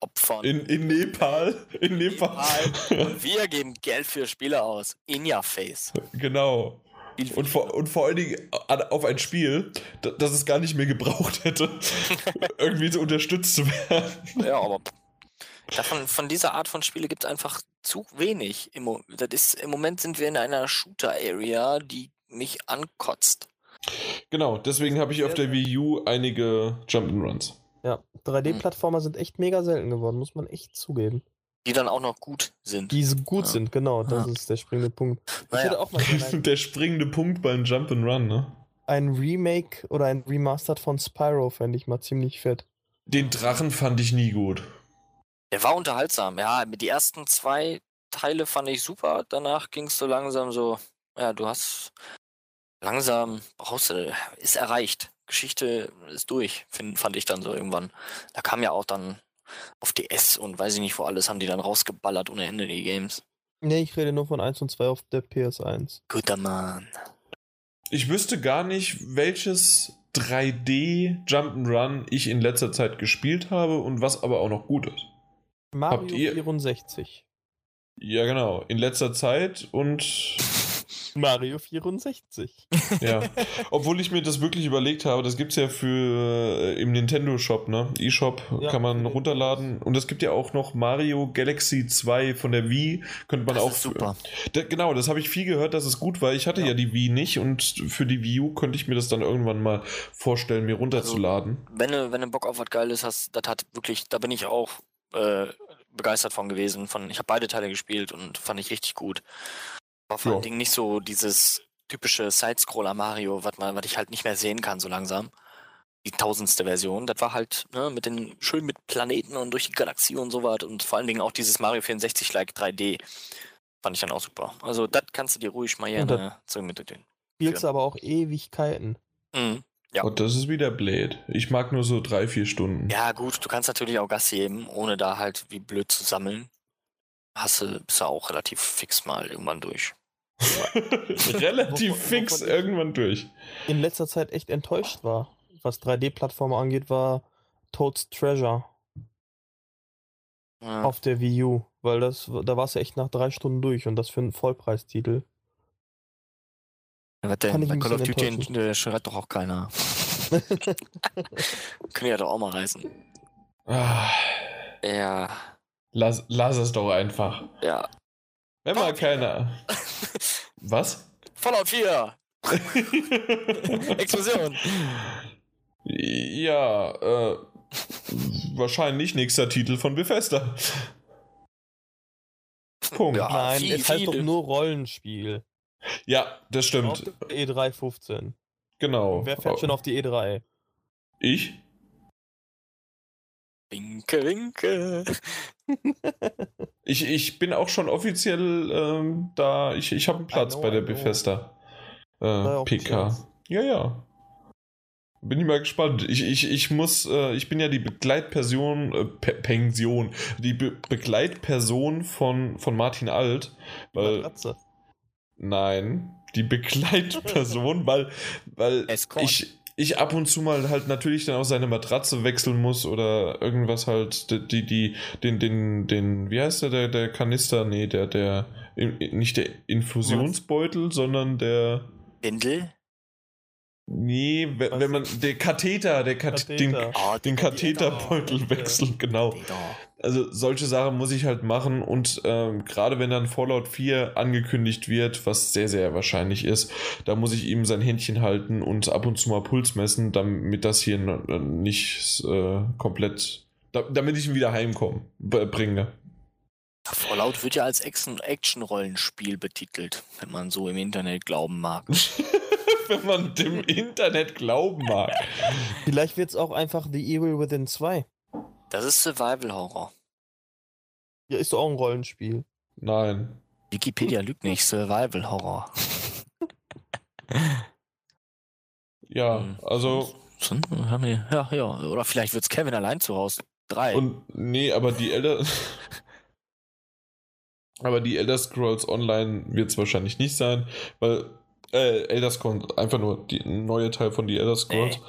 opfern. In, in Nepal. In Nepal. Und wir geben Geld für Spiele aus. In your face. Genau. Und vor, und vor allen Dingen auf ein Spiel, das es gar nicht mehr gebraucht hätte, irgendwie so unterstützt zu werden. Ja, aber davon, von dieser Art von Spiele gibt es einfach zu wenig. Im, das ist, Im Moment sind wir in einer Shooter-Area, die mich ankotzt. Genau, deswegen habe ich auf der Wii U einige Jump'n'Runs. Ja, 3D-Plattformer sind echt mega selten geworden, muss man echt zugeben. Die dann auch noch gut sind. Die gut ja. sind, genau, das ja. ist der springende Punkt. Naja. der springende Punkt beim Jump'n'Run, ne? Ein Remake oder ein Remastered von Spyro fände ich mal ziemlich fett. Den Drachen fand ich nie gut. Der war unterhaltsam, ja. Die ersten zwei Teile fand ich super. Danach ging es so langsam so, ja, du hast langsam, brauchst du, ist erreicht. Geschichte ist durch, find, fand ich dann so irgendwann. Da kam ja auch dann auf DS und weiß ich nicht, wo alles haben die dann rausgeballert ohne Ende die Games. Nee, ich rede nur von 1 und 2 auf der PS1. Guter Mann. Ich wüsste gar nicht, welches 3D Jump'n'Run ich in letzter Zeit gespielt habe und was aber auch noch gut ist. Mario 64. Ja, genau. In letzter Zeit und Mario 64. Ja, obwohl ich mir das wirklich überlegt habe, das gibt es ja für äh, im Nintendo Shop, ne? eShop ja, kann man runterladen und es gibt ja auch noch Mario Galaxy 2 von der Wii, könnte man das auch ist super. Da, genau, das habe ich viel gehört, dass es gut war. Ich hatte ja. ja. die Wii nicht und für die Wii U könnte ich mir das dann irgendwann mal vorstellen, mir runterzuladen. Also, wenn du wenn du Bock auf was geiles hast, das hat wirklich, da bin ich auch äh, begeistert von gewesen. Von, ich habe beide Teile gespielt und fand ich richtig gut. War vor ja. allen Dingen nicht so dieses typische Sidescroller Mario, was man, was ich halt nicht mehr sehen kann so langsam. Die tausendste Version. Das war halt ne, mit den schön mit Planeten und durch die Galaxie und so was und vor allen Dingen auch dieses Mario 64 like 3D. Fand ich dann auch super. Also das kannst du dir ruhig mal gerne zu mit den. Spielst aber auch Ewigkeiten. Mhm. Ja. Und das ist wieder blöd. Ich mag nur so drei, vier Stunden. Ja, gut, du kannst natürlich auch Gas geben, ohne da halt wie blöd zu sammeln hast du, bist du auch relativ fix mal irgendwann durch. relativ wovon, fix wovon irgendwann durch. In letzter Zeit echt enttäuscht war, was 3D-Plattformen angeht, war Toad's Treasure. Ja. Auf der Wii U, weil das, da warst du echt nach drei Stunden durch und das für einen Vollpreistitel. Was denn? Bei Call of Duty schreit doch auch keiner. Können ja doch auch mal reißen. Ah. Ja. Lass, lass es doch einfach. Ja. Wenn mal keiner. Was? Fallout 4! Explosion! Ja, äh, wahrscheinlich nächster Titel von Bethesda. Punkt. Ja, Nein, viel, es heißt doch nur Rollenspiel. Ja, das stimmt. Auf E3 15. Genau. wer fährt schon auf die E3? Ich? Winke, winke. ich, ich bin auch schon offiziell ähm, da. Ich, ich habe einen Platz know, bei der Bethesda äh, PK. Ja, ja. Bin ich mal gespannt. Ich, ich, ich muss, äh, ich bin ja die Begleitperson, äh, Pension, die Be Begleitperson von, von Martin Alt. Weil, Matratze. Nein, die Begleitperson, weil, weil ich, ich ab und zu mal halt natürlich dann auch seine Matratze wechseln muss oder irgendwas halt, die, die, den, den, den, wie heißt der, der, der Kanister? Nee, der, der, nicht der Infusionsbeutel, sondern der. Windel? Nee, wenn, wenn man, der Katheter, der Kat Katheter. den, oh, den Katheterbeutel Katheter. wechselt, genau. Also solche Sachen muss ich halt machen und ähm, gerade wenn dann Fallout 4 angekündigt wird, was sehr, sehr wahrscheinlich ist, da muss ich ihm sein Händchen halten und ab und zu mal Puls messen, damit das hier nicht äh, komplett, damit ich ihn wieder heimkomme, bringe. Fallout wird ja als Action-Rollenspiel betitelt, wenn man so im Internet glauben mag. wenn man dem Internet glauben mag. Vielleicht wird es auch einfach The Evil Within 2. Das ist Survival Horror. Ja, ist doch auch ein Rollenspiel. Nein. Wikipedia lügt nicht, Survival Horror. ja, hm. also. Ja, ja. Oder vielleicht wird es Kevin allein zu Hause. Drei. Und nee, aber die Elder. aber die Elder Scrolls Online wird es wahrscheinlich nicht sein, weil äh, Elder Scrolls, einfach nur die neue Teil von die Elder Scrolls. Äh.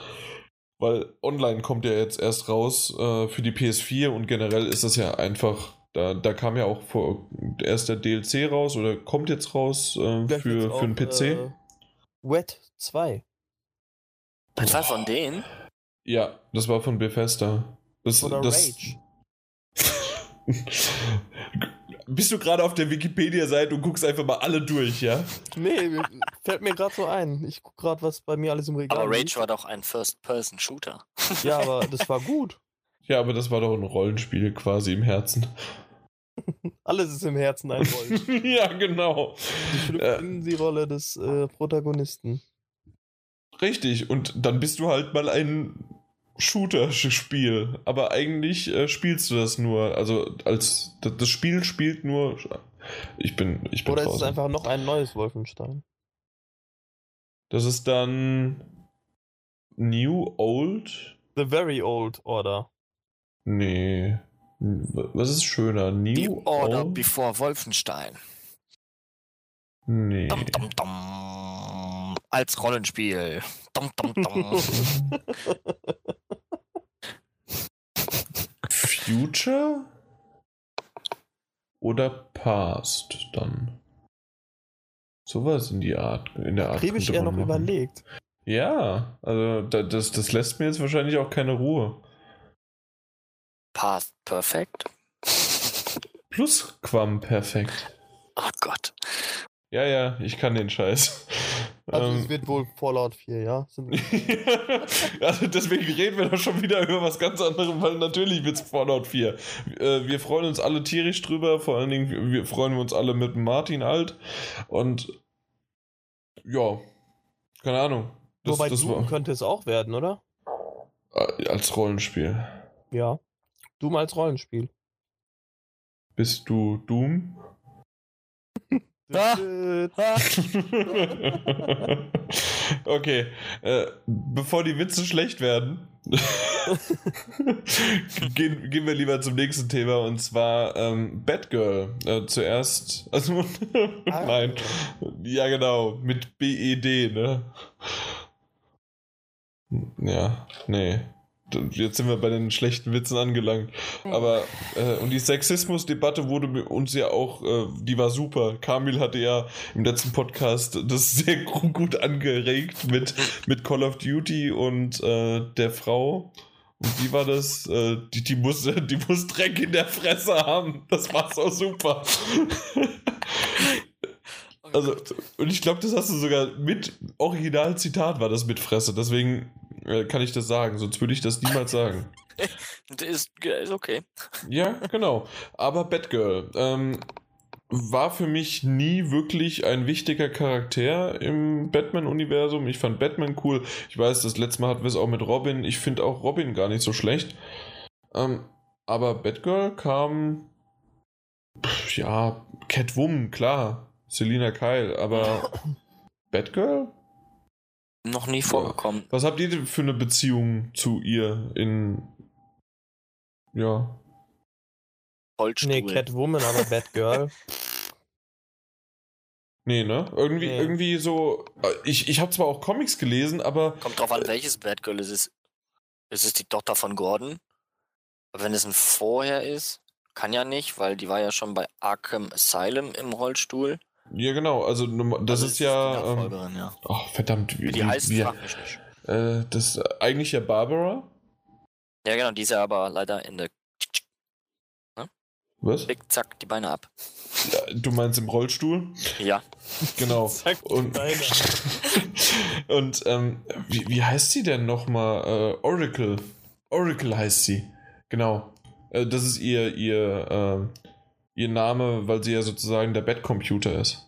Weil online kommt ja jetzt erst raus äh, für die PS4 und generell ist das ja einfach, da, da kam ja auch vor, erst der DLC raus oder kommt jetzt raus äh, für, für einen PC. Äh, Wet 2. Das war von denen? Ja, das war von Bethesda. Das, Oder das, Rage. Bist du gerade auf der Wikipedia-Seite und guckst einfach mal alle durch, ja? Nee, fällt mir gerade so ein. Ich guck gerade, was bei mir alles im Regal Aber Rage liegt. war doch ein First-Person-Shooter. Ja, aber das war gut. Ja, aber das war doch ein Rollenspiel quasi im Herzen. Alles ist im Herzen ein Rollenspiel. ja, genau. Die äh, Rolle des äh, Protagonisten. Richtig, und dann bist du halt mal ein Shooter-Spiel, aber eigentlich äh, spielst du das nur, also als das Spiel spielt nur. Ich bin, ich bin Oder draußen. ist es einfach noch ein neues Wolfenstein? Das ist dann New Old? The Very Old Order. Nee. Was ist schöner? New, New Order Old? Before Wolfenstein. Nee. Dum, dum, dum. Als Rollenspiel. Dum, dum, dum. Future oder Past dann? Sowas in die Art. In der Art. Habe ich eher noch machen. überlegt. Ja, also das, das lässt mir jetzt wahrscheinlich auch keine Ruhe. Past perfekt. Plusquam perfekt. Oh Gott. Ja, ja, ich kann den Scheiß. Also ähm, es wird wohl Fallout 4, ja? also deswegen reden wir doch schon wieder über was ganz anderes, weil natürlich wird es Fallout 4. Äh, wir freuen uns alle tierisch drüber, vor allen Dingen wir freuen uns alle mit Martin alt und ja, keine Ahnung. Das, Wobei das Doom war, könnte es auch werden, oder? Äh, als Rollenspiel. Ja, Doom als Rollenspiel. Bist du Doom? okay, äh, bevor die Witze schlecht werden, gehen, gehen wir lieber zum nächsten Thema und zwar ähm, Batgirl. Äh, zuerst, also ah. nein, ja genau, mit BED, ne? Ja, nee. Jetzt sind wir bei den schlechten Witzen angelangt. Aber, äh, und die Sexismus-Debatte wurde uns ja auch, äh, die war super. Kamil hatte ja im letzten Podcast das sehr gut angeregt mit, mit Call of Duty und äh, der Frau. Und wie war das? Äh, die, die, muss, die muss Dreck in der Fresse haben. Das war so super. also, und ich glaube, das hast du sogar mit Originalzitat war das mit Fresse. Deswegen kann ich das sagen, sonst würde ich das niemals sagen. ist, ist okay. Ja, genau. Aber Batgirl ähm, war für mich nie wirklich ein wichtiger Charakter im Batman-Universum. Ich fand Batman cool. Ich weiß, das letzte Mal hatten wir es auch mit Robin. Ich finde auch Robin gar nicht so schlecht. Ähm, aber Batgirl kam. Ja, Catwoman, klar. Selina Kyle, aber Batgirl? Noch nie vorgekommen. Was habt ihr denn für eine Beziehung zu ihr in. Ja. Holzstuhl. Nee, Catwoman, aber Batgirl. Nee, ne? Irgendwie, nee. irgendwie so. Äh, ich, ich habe zwar auch Comics gelesen, aber. Kommt drauf an, welches Batgirl es ist. Ist es die Tochter von Gordon? Aber wenn es ein Vorher ist, kann ja nicht, weil die war ja schon bei Arkham Asylum im Rollstuhl. Ja, genau. Also, das also ist ja. Ähm, ja. Oh, verdammt. Wie, die heißt, wie. Äh, das ist eigentlich ja Barbara. Ja, genau. Die ist ja aber leider in der. Ne? Was? Klick, zack, die Beine ab. Ja, du meinst im Rollstuhl? Ja. Genau. Zack, und und ähm, wie, wie heißt sie denn nochmal? Äh, Oracle. Oracle heißt sie. Genau. Äh, das ist ihr, ihr, äh, ihr Name, weil sie ja sozusagen der Bettcomputer ist.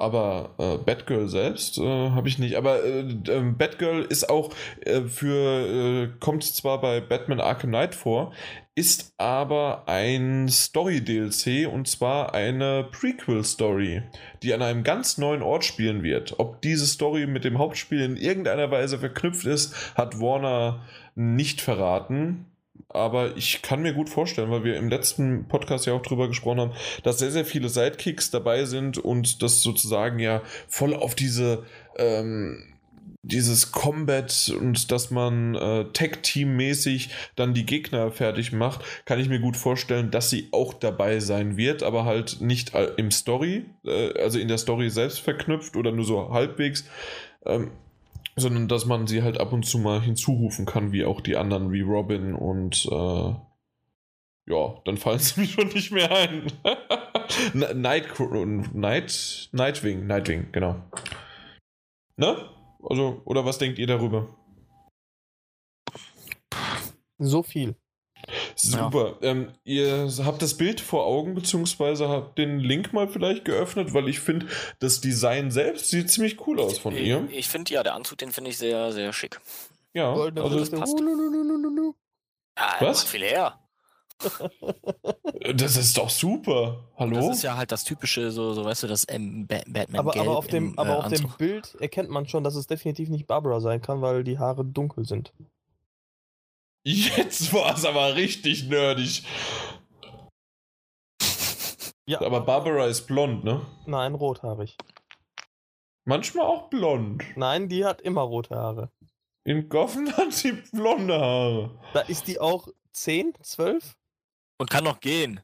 Aber äh, Batgirl selbst äh, habe ich nicht. Aber äh, äh, Batgirl ist auch äh, für, äh, kommt zwar bei Batman Arkham Knight vor, ist aber ein Story-DLC und zwar eine Prequel-Story, die an einem ganz neuen Ort spielen wird. Ob diese Story mit dem Hauptspiel in irgendeiner Weise verknüpft ist, hat Warner nicht verraten aber ich kann mir gut vorstellen, weil wir im letzten Podcast ja auch drüber gesprochen haben, dass sehr, sehr viele Sidekicks dabei sind und das sozusagen ja voll auf diese ähm, dieses Combat und dass man äh, Tech-Team-mäßig dann die Gegner fertig macht, kann ich mir gut vorstellen, dass sie auch dabei sein wird, aber halt nicht im Story, äh, also in der Story selbst verknüpft oder nur so halbwegs. Ähm, sondern dass man sie halt ab und zu mal hinzurufen kann, wie auch die anderen, wie Robin und äh, ja, dann fallen sie mir schon nicht mehr ein. Night, Night, Nightwing, Nightwing, genau. Ne? Also, oder was denkt ihr darüber? So viel. Super. Ja. Ähm, ihr habt das Bild vor Augen, beziehungsweise habt den Link mal vielleicht geöffnet, weil ich finde, das Design selbst sieht ziemlich cool aus von ich, ihr. Ich finde ja, der Anzug, den finde ich sehr, sehr schick. Ja, Goldene also das passt. Ja, Was? viel her. das ist doch super. Hallo? Das ist ja halt das typische, so, so weißt du, das ähm, Batman aber, aber auf dem, im, aber äh, auf dem Bild erkennt man schon, dass es definitiv nicht Barbara sein kann, weil die Haare dunkel sind. Jetzt war es aber richtig nerdig. Ja. Aber Barbara ist blond, ne? Nein, rothaarig. Manchmal auch blond. Nein, die hat immer rote Haare. In Goffen hat sie blonde Haare. Da ist die auch 10, 12? Und kann noch gehen.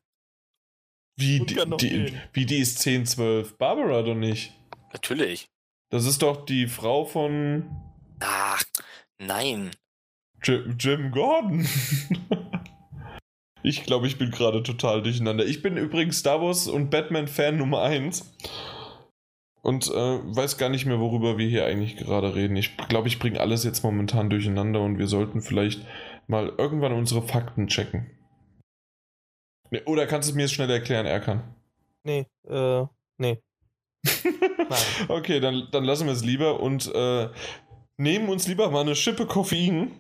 Wie, die, die gehen. wie die ist 10, 12? Barbara doch nicht. Natürlich. Das ist doch die Frau von. Ach, nein. Jim, Jim Gordon. ich glaube, ich bin gerade total durcheinander. Ich bin übrigens Star Wars und Batman-Fan Nummer 1. Und äh, weiß gar nicht mehr, worüber wir hier eigentlich gerade reden. Ich glaube, ich bringe alles jetzt momentan durcheinander und wir sollten vielleicht mal irgendwann unsere Fakten checken. Nee, oder kannst du es mir schnell erklären, Erkan? Nee, äh, nee. okay, dann, dann lassen wir es lieber und äh, nehmen uns lieber mal eine Schippe Koffein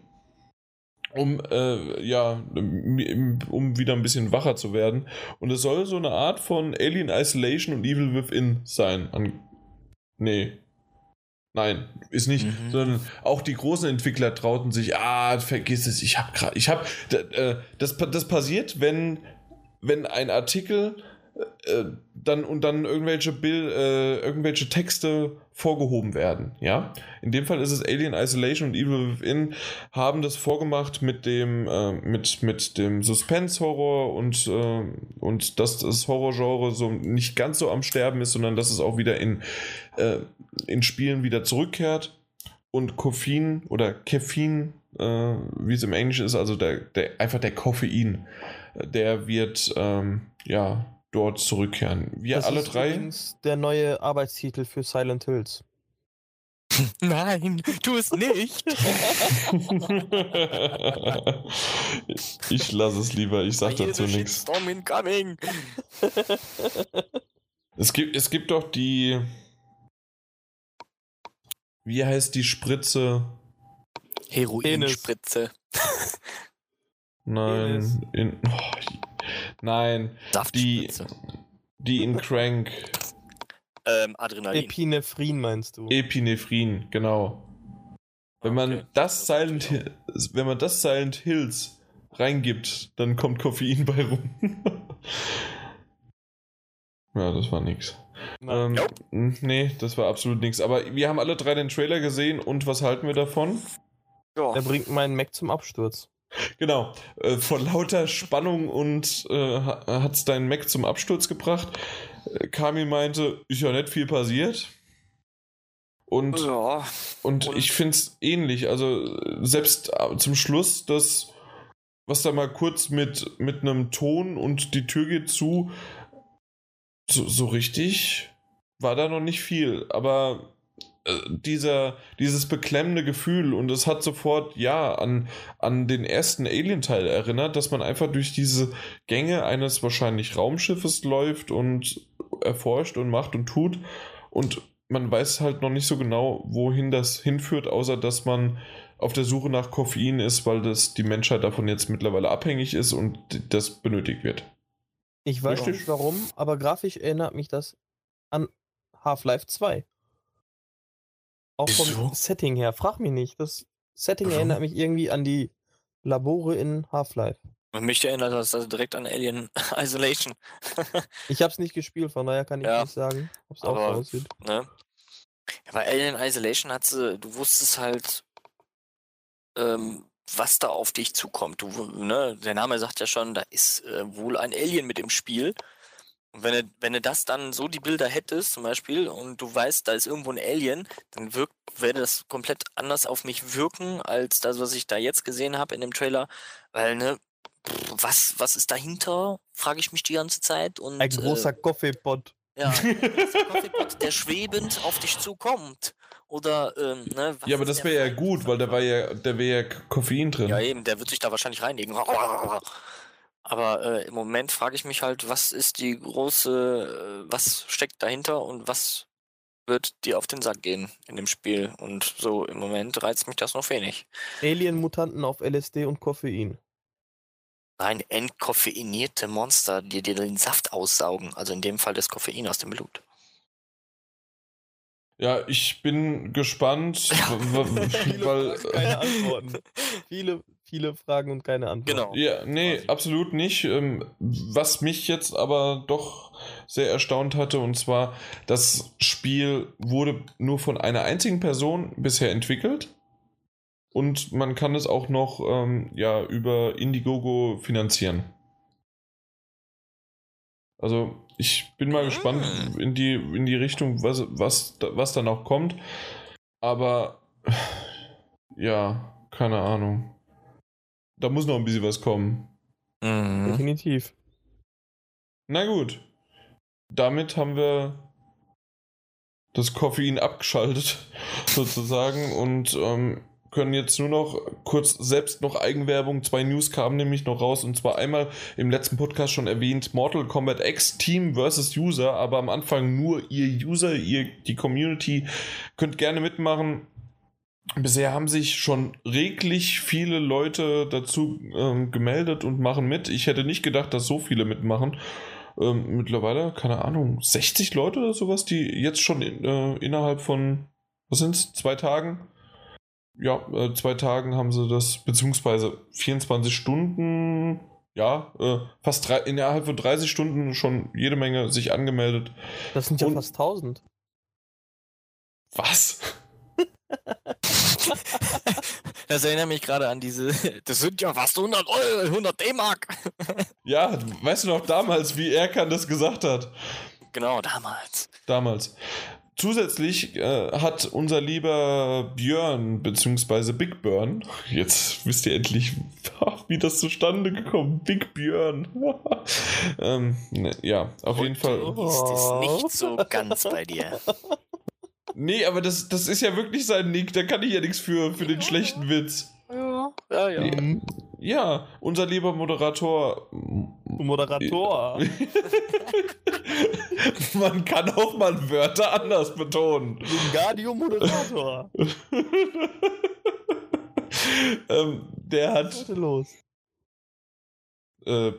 um äh, ja um wieder ein bisschen wacher zu werden und es soll so eine Art von Alien Isolation und Evil Within sein. An nee. Nein, ist nicht, mhm. sondern auch die großen Entwickler trauten sich, ah, vergiss es, ich habe gerade, ich habe, äh, das, das passiert, wenn, wenn ein Artikel äh, dann und dann irgendwelche Bild, äh, irgendwelche Texte vorgehoben werden, ja. In dem Fall ist es Alien Isolation und Evil Within haben das vorgemacht mit dem äh, mit mit dem Suspense Horror und äh, und dass das Horrorgenre so nicht ganz so am Sterben ist, sondern dass es auch wieder in äh, in Spielen wieder zurückkehrt und Koffein oder Caffein, wie es im Englischen ist, also der, der einfach der Koffein, der wird ähm, ja dort zurückkehren. Wir das alle ist drei. Übrigens der neue Arbeitstitel für Silent Hills. Nein, tu es nicht. ich lasse es lieber, ich sag dazu nichts. Storm incoming. Es gibt, es gibt doch die. Wie heißt die Spritze? Heroinspritze. Nein. In, oh, Nein. Die, die in Crank. Ähm, Adrenalin. Epinephrin meinst du? Epinephrin, genau. Wenn man okay. das Silent wenn man das Silent Hills reingibt, dann kommt Koffein bei rum. ja, das war nix. Ähm, nee, das war absolut nichts. Aber wir haben alle drei den Trailer gesehen und was halten wir davon? Ja. Der bringt meinen Mac zum Absturz. Genau. Äh, vor lauter Spannung und äh, hat es deinen Mac zum Absturz gebracht. Äh, Kami meinte, ist ja nicht viel passiert. Und, ja. und, und ich finde es ähnlich. Also selbst äh, zum Schluss, das, was da mal kurz mit, mit einem Ton und die Tür geht zu, so, so richtig war da noch nicht viel. Aber dieser, dieses beklemmende Gefühl und es hat sofort, ja, an, an den ersten Alien-Teil erinnert, dass man einfach durch diese Gänge eines wahrscheinlich Raumschiffes läuft und erforscht und macht und tut und man weiß halt noch nicht so genau, wohin das hinführt, außer dass man auf der Suche nach Koffein ist, weil das die Menschheit davon jetzt mittlerweile abhängig ist und das benötigt wird. Ich weiß Richtig? nicht warum, aber grafisch erinnert mich das an Half-Life 2. Auch vom so? Setting her. Frag mich nicht. Das Setting Warum? erinnert mich irgendwie an die Labore in Half-Life. Mich erinnert das also direkt an Alien Isolation. ich hab's nicht gespielt, von daher kann ich ja, nicht sagen, ob es auch so aussieht. Ne? Ja, bei Alien Isolation hat sie, du wusstest halt, ähm, was da auf dich zukommt. Du, ne, der Name sagt ja schon, da ist äh, wohl ein Alien mit im Spiel. Und wenn du, wenn du das dann so die Bilder hättest, zum Beispiel, und du weißt, da ist irgendwo ein Alien, dann wirkt, würde das komplett anders auf mich wirken, als das, was ich da jetzt gesehen habe in dem Trailer. Weil, ne, was, was ist dahinter, frage ich mich die ganze Zeit. Und, ein großer äh, Coffeepot. Ja, ein großer Coffeepot, der schwebend auf dich zukommt. Oder, ähm, ne, Ja, aber das wäre ja gut, weil da war ja, da wäre ja Koffein drin. Ja, eben, der wird sich da wahrscheinlich reinlegen. Aber äh, im Moment frage ich mich halt, was ist die große, äh, was steckt dahinter und was wird dir auf den Sack gehen in dem Spiel? Und so im Moment reizt mich das noch wenig. Alien-Mutanten auf LSD und Koffein. Nein, entkoffeinierte Monster, die dir den Saft aussaugen. Also in dem Fall das Koffein aus dem Blut. Ja, ich bin gespannt, weil. Keine Antworten. Viele, viele Fragen und keine Antworten. Genau. Ja, nee, quasi. absolut nicht. Ähm, was mich jetzt aber doch sehr erstaunt hatte, und zwar, das Spiel wurde nur von einer einzigen Person bisher entwickelt. Und man kann es auch noch ähm, ja, über Indiegogo finanzieren. Also ich bin mal gespannt ah. in die, in die Richtung, was, was, was da noch kommt. Aber ja, keine Ahnung. Da muss noch ein bisschen was kommen. Mhm. Definitiv. Na gut. Damit haben wir das Koffein abgeschaltet, sozusagen, und ähm, können jetzt nur noch kurz selbst noch Eigenwerbung. Zwei News kamen nämlich noch raus und zwar einmal im letzten Podcast schon erwähnt Mortal Kombat X Team versus User, aber am Anfang nur ihr User, ihr die Community könnt gerne mitmachen. Bisher haben sich schon reglich viele Leute dazu ähm, gemeldet und machen mit. Ich hätte nicht gedacht, dass so viele mitmachen. Ähm, mittlerweile, keine Ahnung, 60 Leute oder sowas, die jetzt schon in, äh, innerhalb von, was sind es, zwei Tagen? Ja, äh, zwei Tagen haben sie das, beziehungsweise 24 Stunden, ja, äh, fast drei, innerhalb von 30 Stunden schon jede Menge sich angemeldet. Das sind ja und, fast 1000. Was? das erinnert mich gerade an diese. Das sind ja fast 100 Euro, 100 D-Mark. ja, weißt du noch damals, wie Erkan das gesagt hat? Genau, damals. Damals. Zusätzlich äh, hat unser lieber Björn, beziehungsweise Big Björn, jetzt wisst ihr endlich, wie das zustande gekommen Big Björn. ähm, ne, ja, auf Und jeden Fall. Ist es nicht so ganz bei dir. Nee, aber das, das ist ja wirklich sein Nick, da kann ich ja nichts für, für den schlechten Witz. Ja, ja, ja. Ja, unser lieber Moderator. Moderator. Man kann auch mal Wörter anders betonen. Wingardium Moderator. ähm, der hat. Was ist los? Äh,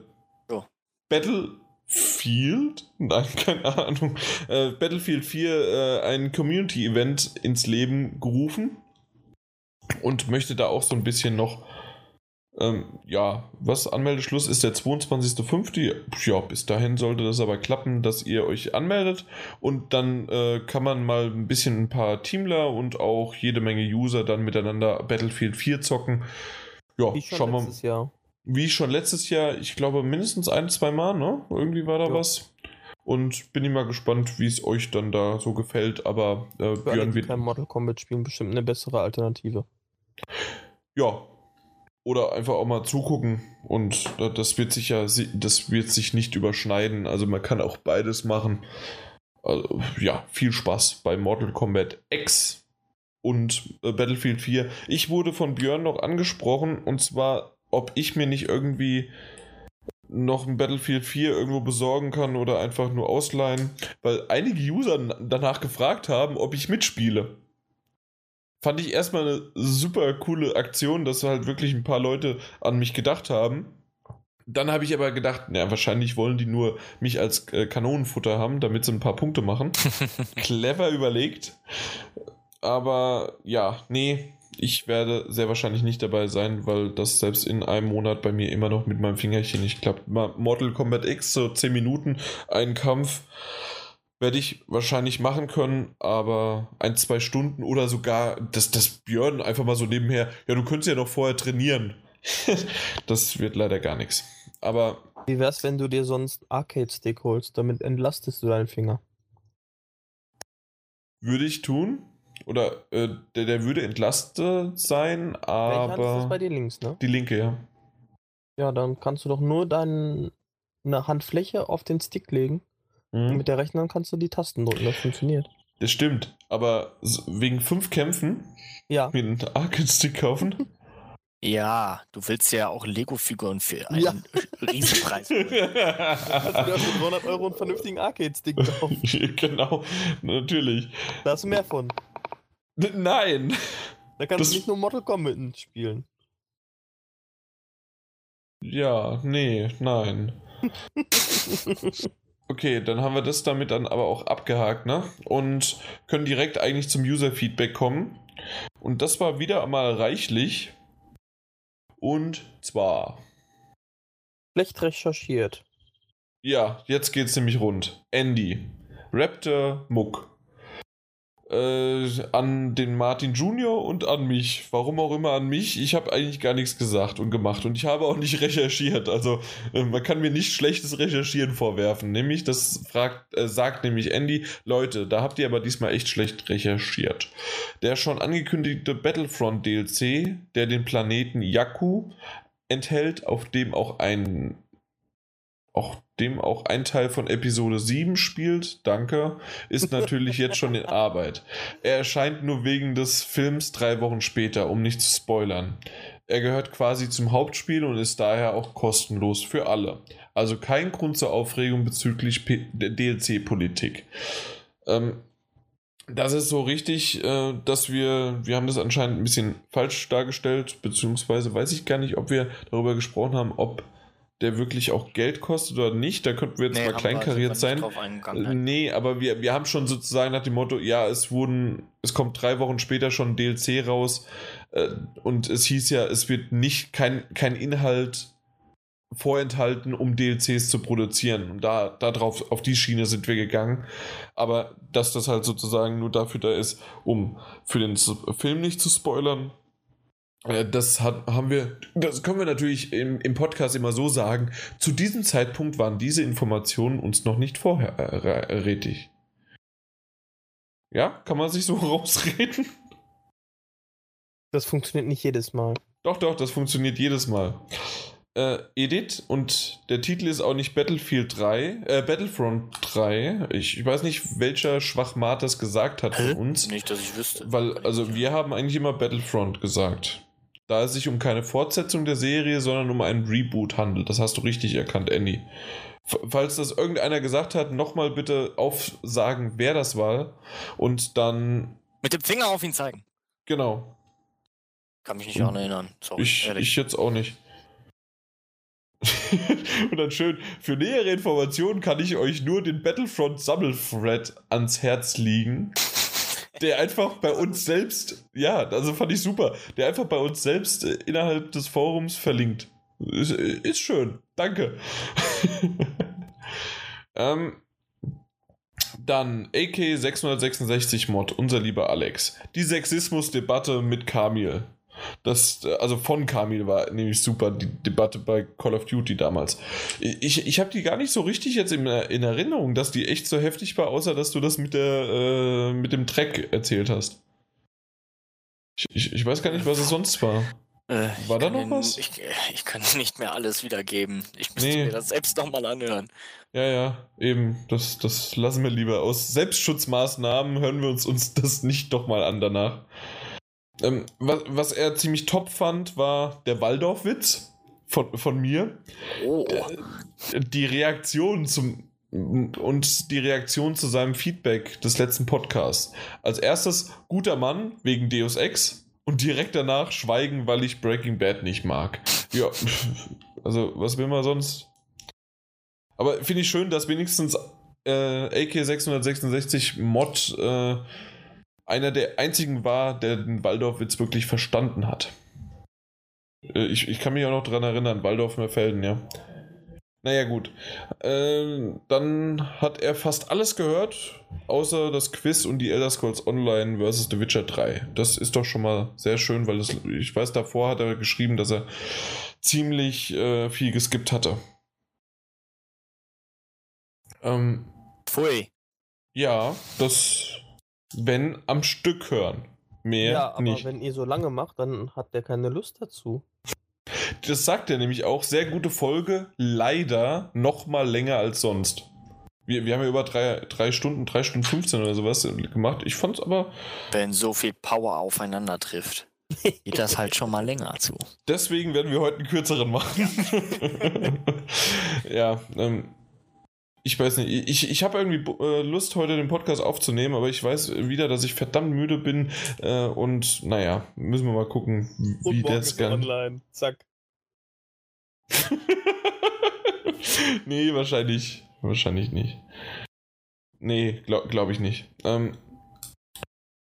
oh. Battle Field? Nein, keine Ahnung. Äh, Battlefield 4 äh, ein Community-Event ins Leben gerufen und möchte da auch so ein bisschen noch ähm, ja, was Anmeldeschluss ist der 22.05. Ja, bis dahin sollte das aber klappen, dass ihr euch anmeldet und dann äh, kann man mal ein bisschen ein paar Teamler und auch jede Menge User dann miteinander Battlefield 4 zocken. Ja, schauen wir mal. Wie schon letztes Jahr, ich glaube mindestens ein, zwei Mal, ne? Irgendwie war da ja. was. Und bin ich mal gespannt, wie es euch dann da so gefällt. Aber äh, Björn wird. Kein Mortal Kombat spielen bestimmt eine bessere Alternative. Ja, oder einfach auch mal zugucken und das wird sich ja, das wird sich nicht überschneiden. Also man kann auch beides machen. Also, ja, viel Spaß bei Mortal Kombat X und äh, Battlefield 4. Ich wurde von Björn noch angesprochen und zwar, ob ich mir nicht irgendwie noch ein Battlefield 4 irgendwo besorgen kann oder einfach nur ausleihen, weil einige User danach gefragt haben, ob ich mitspiele fand ich erstmal eine super coole Aktion, dass halt wirklich ein paar Leute an mich gedacht haben. Dann habe ich aber gedacht, naja, wahrscheinlich wollen die nur mich als äh, Kanonenfutter haben, damit sie ein paar Punkte machen. Clever überlegt. Aber ja, nee, ich werde sehr wahrscheinlich nicht dabei sein, weil das selbst in einem Monat bei mir immer noch mit meinem Fingerchen nicht klappt. Mortal Kombat X, so 10 Minuten, ein Kampf werde ich wahrscheinlich machen können, aber ein, zwei Stunden oder sogar, dass das Björn einfach mal so nebenher, ja, du könntest ja noch vorher trainieren. das wird leider gar nichts. Aber. Wie wär's, wenn du dir sonst Arcade-Stick holst? Damit entlastest du deinen Finger. Würde ich tun. Oder äh, der, der würde entlastet sein, aber. Welche Hand ist das bei dir links, ne? Die linke, ja. Ja, dann kannst du doch nur deine Handfläche auf den Stick legen Mhm. Mit der rechten Hand kannst du die Tasten drücken, das funktioniert. Das stimmt, aber wegen fünf Kämpfen ja. mir einen Arcade-Stick kaufen? Ja, du willst ja auch Lego-Figuren für einen ja. Riesenpreis. Hast du dir für 200 Euro einen vernünftigen Arcade-Stick kaufen? genau, natürlich. Da hast du mehr von. Nein! Da kannst das... du nicht nur Mortal Kombat spielen. Ja, nee, nein. Okay, dann haben wir das damit dann aber auch abgehakt, ne? Und können direkt eigentlich zum User-Feedback kommen. Und das war wieder einmal reichlich. Und zwar. Schlecht recherchiert. Ja, jetzt geht's nämlich rund. Andy. Raptor Muck äh, an den Martin Junior und an mich. Warum auch immer an mich. Ich habe eigentlich gar nichts gesagt und gemacht und ich habe auch nicht recherchiert. Also äh, man kann mir nicht schlechtes Recherchieren vorwerfen. Nämlich, das fragt, äh, sagt nämlich Andy, Leute, da habt ihr aber diesmal echt schlecht recherchiert. Der schon angekündigte Battlefront DLC, der den Planeten Jakku enthält, auf dem auch ein auch dem auch ein Teil von Episode 7 spielt, danke, ist natürlich jetzt schon in Arbeit. Er erscheint nur wegen des Films drei Wochen später, um nicht zu spoilern. Er gehört quasi zum Hauptspiel und ist daher auch kostenlos für alle. Also kein Grund zur Aufregung bezüglich DLC-Politik. Ähm, das ist so richtig, äh, dass wir, wir haben das anscheinend ein bisschen falsch dargestellt, beziehungsweise weiß ich gar nicht, ob wir darüber gesprochen haben, ob der wirklich auch Geld kostet oder nicht. Da könnten wir jetzt nee, mal kleinkariert sein. Nee, aber wir, wir haben schon sozusagen nach dem Motto, ja, es wurden, es kommt drei Wochen später schon DLC raus äh, und es hieß ja, es wird nicht kein, kein Inhalt vorenthalten, um DLCs zu produzieren. Und da, da drauf, auf die Schiene sind wir gegangen. Aber dass das halt sozusagen nur dafür da ist, um für den Film nicht zu spoilern, das hat, haben wir, das können wir natürlich im, im Podcast immer so sagen. Zu diesem Zeitpunkt waren diese Informationen uns noch nicht vorrätig. Ja, kann man sich so rausreden? Das funktioniert nicht jedes Mal. Doch, doch, das funktioniert jedes Mal. Äh, Edith und der Titel ist auch nicht Battlefield 3, äh, Battlefront 3. Ich, ich weiß nicht, welcher Schwachmat das gesagt hat von uns. Nicht, dass ich wüsste. Weil, also wir haben eigentlich immer Battlefront gesagt da es sich um keine Fortsetzung der Serie, sondern um einen Reboot handelt. Das hast du richtig erkannt, Andy. Falls das irgendeiner gesagt hat, nochmal bitte aufsagen, wer das war und dann. Mit dem Finger auf ihn zeigen. Genau. Kann mich nicht auch erinnern. Sorry, ich, ich jetzt auch nicht. und dann schön, für nähere Informationen kann ich euch nur den Battlefront Sammelthread ans Herz liegen. Der einfach bei uns selbst, ja, also fand ich super, der einfach bei uns selbst äh, innerhalb des Forums verlinkt. Ist, ist schön. Danke. ähm, dann AK 666 Mod, unser lieber Alex. Die Sexismus-Debatte mit Kamil. Das, also von Kamil war nämlich super, die Debatte bei Call of Duty damals. Ich, ich habe die gar nicht so richtig jetzt in, in, Erinnerung, dass die echt so heftig war, außer dass du das mit, der, äh, mit dem Track erzählt hast. Ich, ich, ich weiß gar nicht, was es sonst war. Äh, War da noch den, was? Ich, ich, kann nicht mehr alles wiedergeben. Ich müsste nee. mir das selbst nochmal anhören. Ja, ja, eben. Das, das lassen wir lieber aus. Selbstschutzmaßnahmen hören wir uns, uns das nicht doch mal an danach. Ähm, was, was er ziemlich top fand, war der Waldorf-Witz von, von mir. Oh. Äh, die Reaktion zum und die Reaktion zu seinem Feedback des letzten Podcasts. Als erstes guter Mann wegen Deus Ex und direkt danach schweigen, weil ich Breaking Bad nicht mag. Ja, also was will man sonst? Aber finde ich schön, dass wenigstens äh, AK666 Mod äh, einer der einzigen war, der den Waldorf-Witz wirklich verstanden hat. Äh, ich, ich kann mich auch noch dran erinnern, Waldorf Merfelden, ja. Naja, gut. Ähm, dann hat er fast alles gehört, außer das Quiz und die Elder Scrolls Online vs. The Witcher 3. Das ist doch schon mal sehr schön, weil das, ich weiß, davor hat er geschrieben, dass er ziemlich äh, viel geskippt hatte. Ähm, Pfui. Ja, das, wenn am Stück hören. Mehr ja, aber nicht. wenn ihr so lange macht, dann hat der keine Lust dazu. Das sagt er nämlich auch. Sehr gute Folge. Leider noch mal länger als sonst. Wir, wir haben ja über drei, drei Stunden, drei Stunden 15 oder sowas gemacht. Ich fand's aber. Wenn so viel Power aufeinander trifft, geht das halt schon mal länger zu. Deswegen werden wir heute einen kürzeren machen. ja, ähm, ich weiß nicht, ich, ich habe irgendwie äh, Lust, heute den Podcast aufzunehmen, aber ich weiß wieder, dass ich verdammt müde bin äh, und naja, müssen wir mal gucken, wie und das kann. online, zack. nee, wahrscheinlich, wahrscheinlich nicht. Nee, glaube glaub ich nicht. Ähm,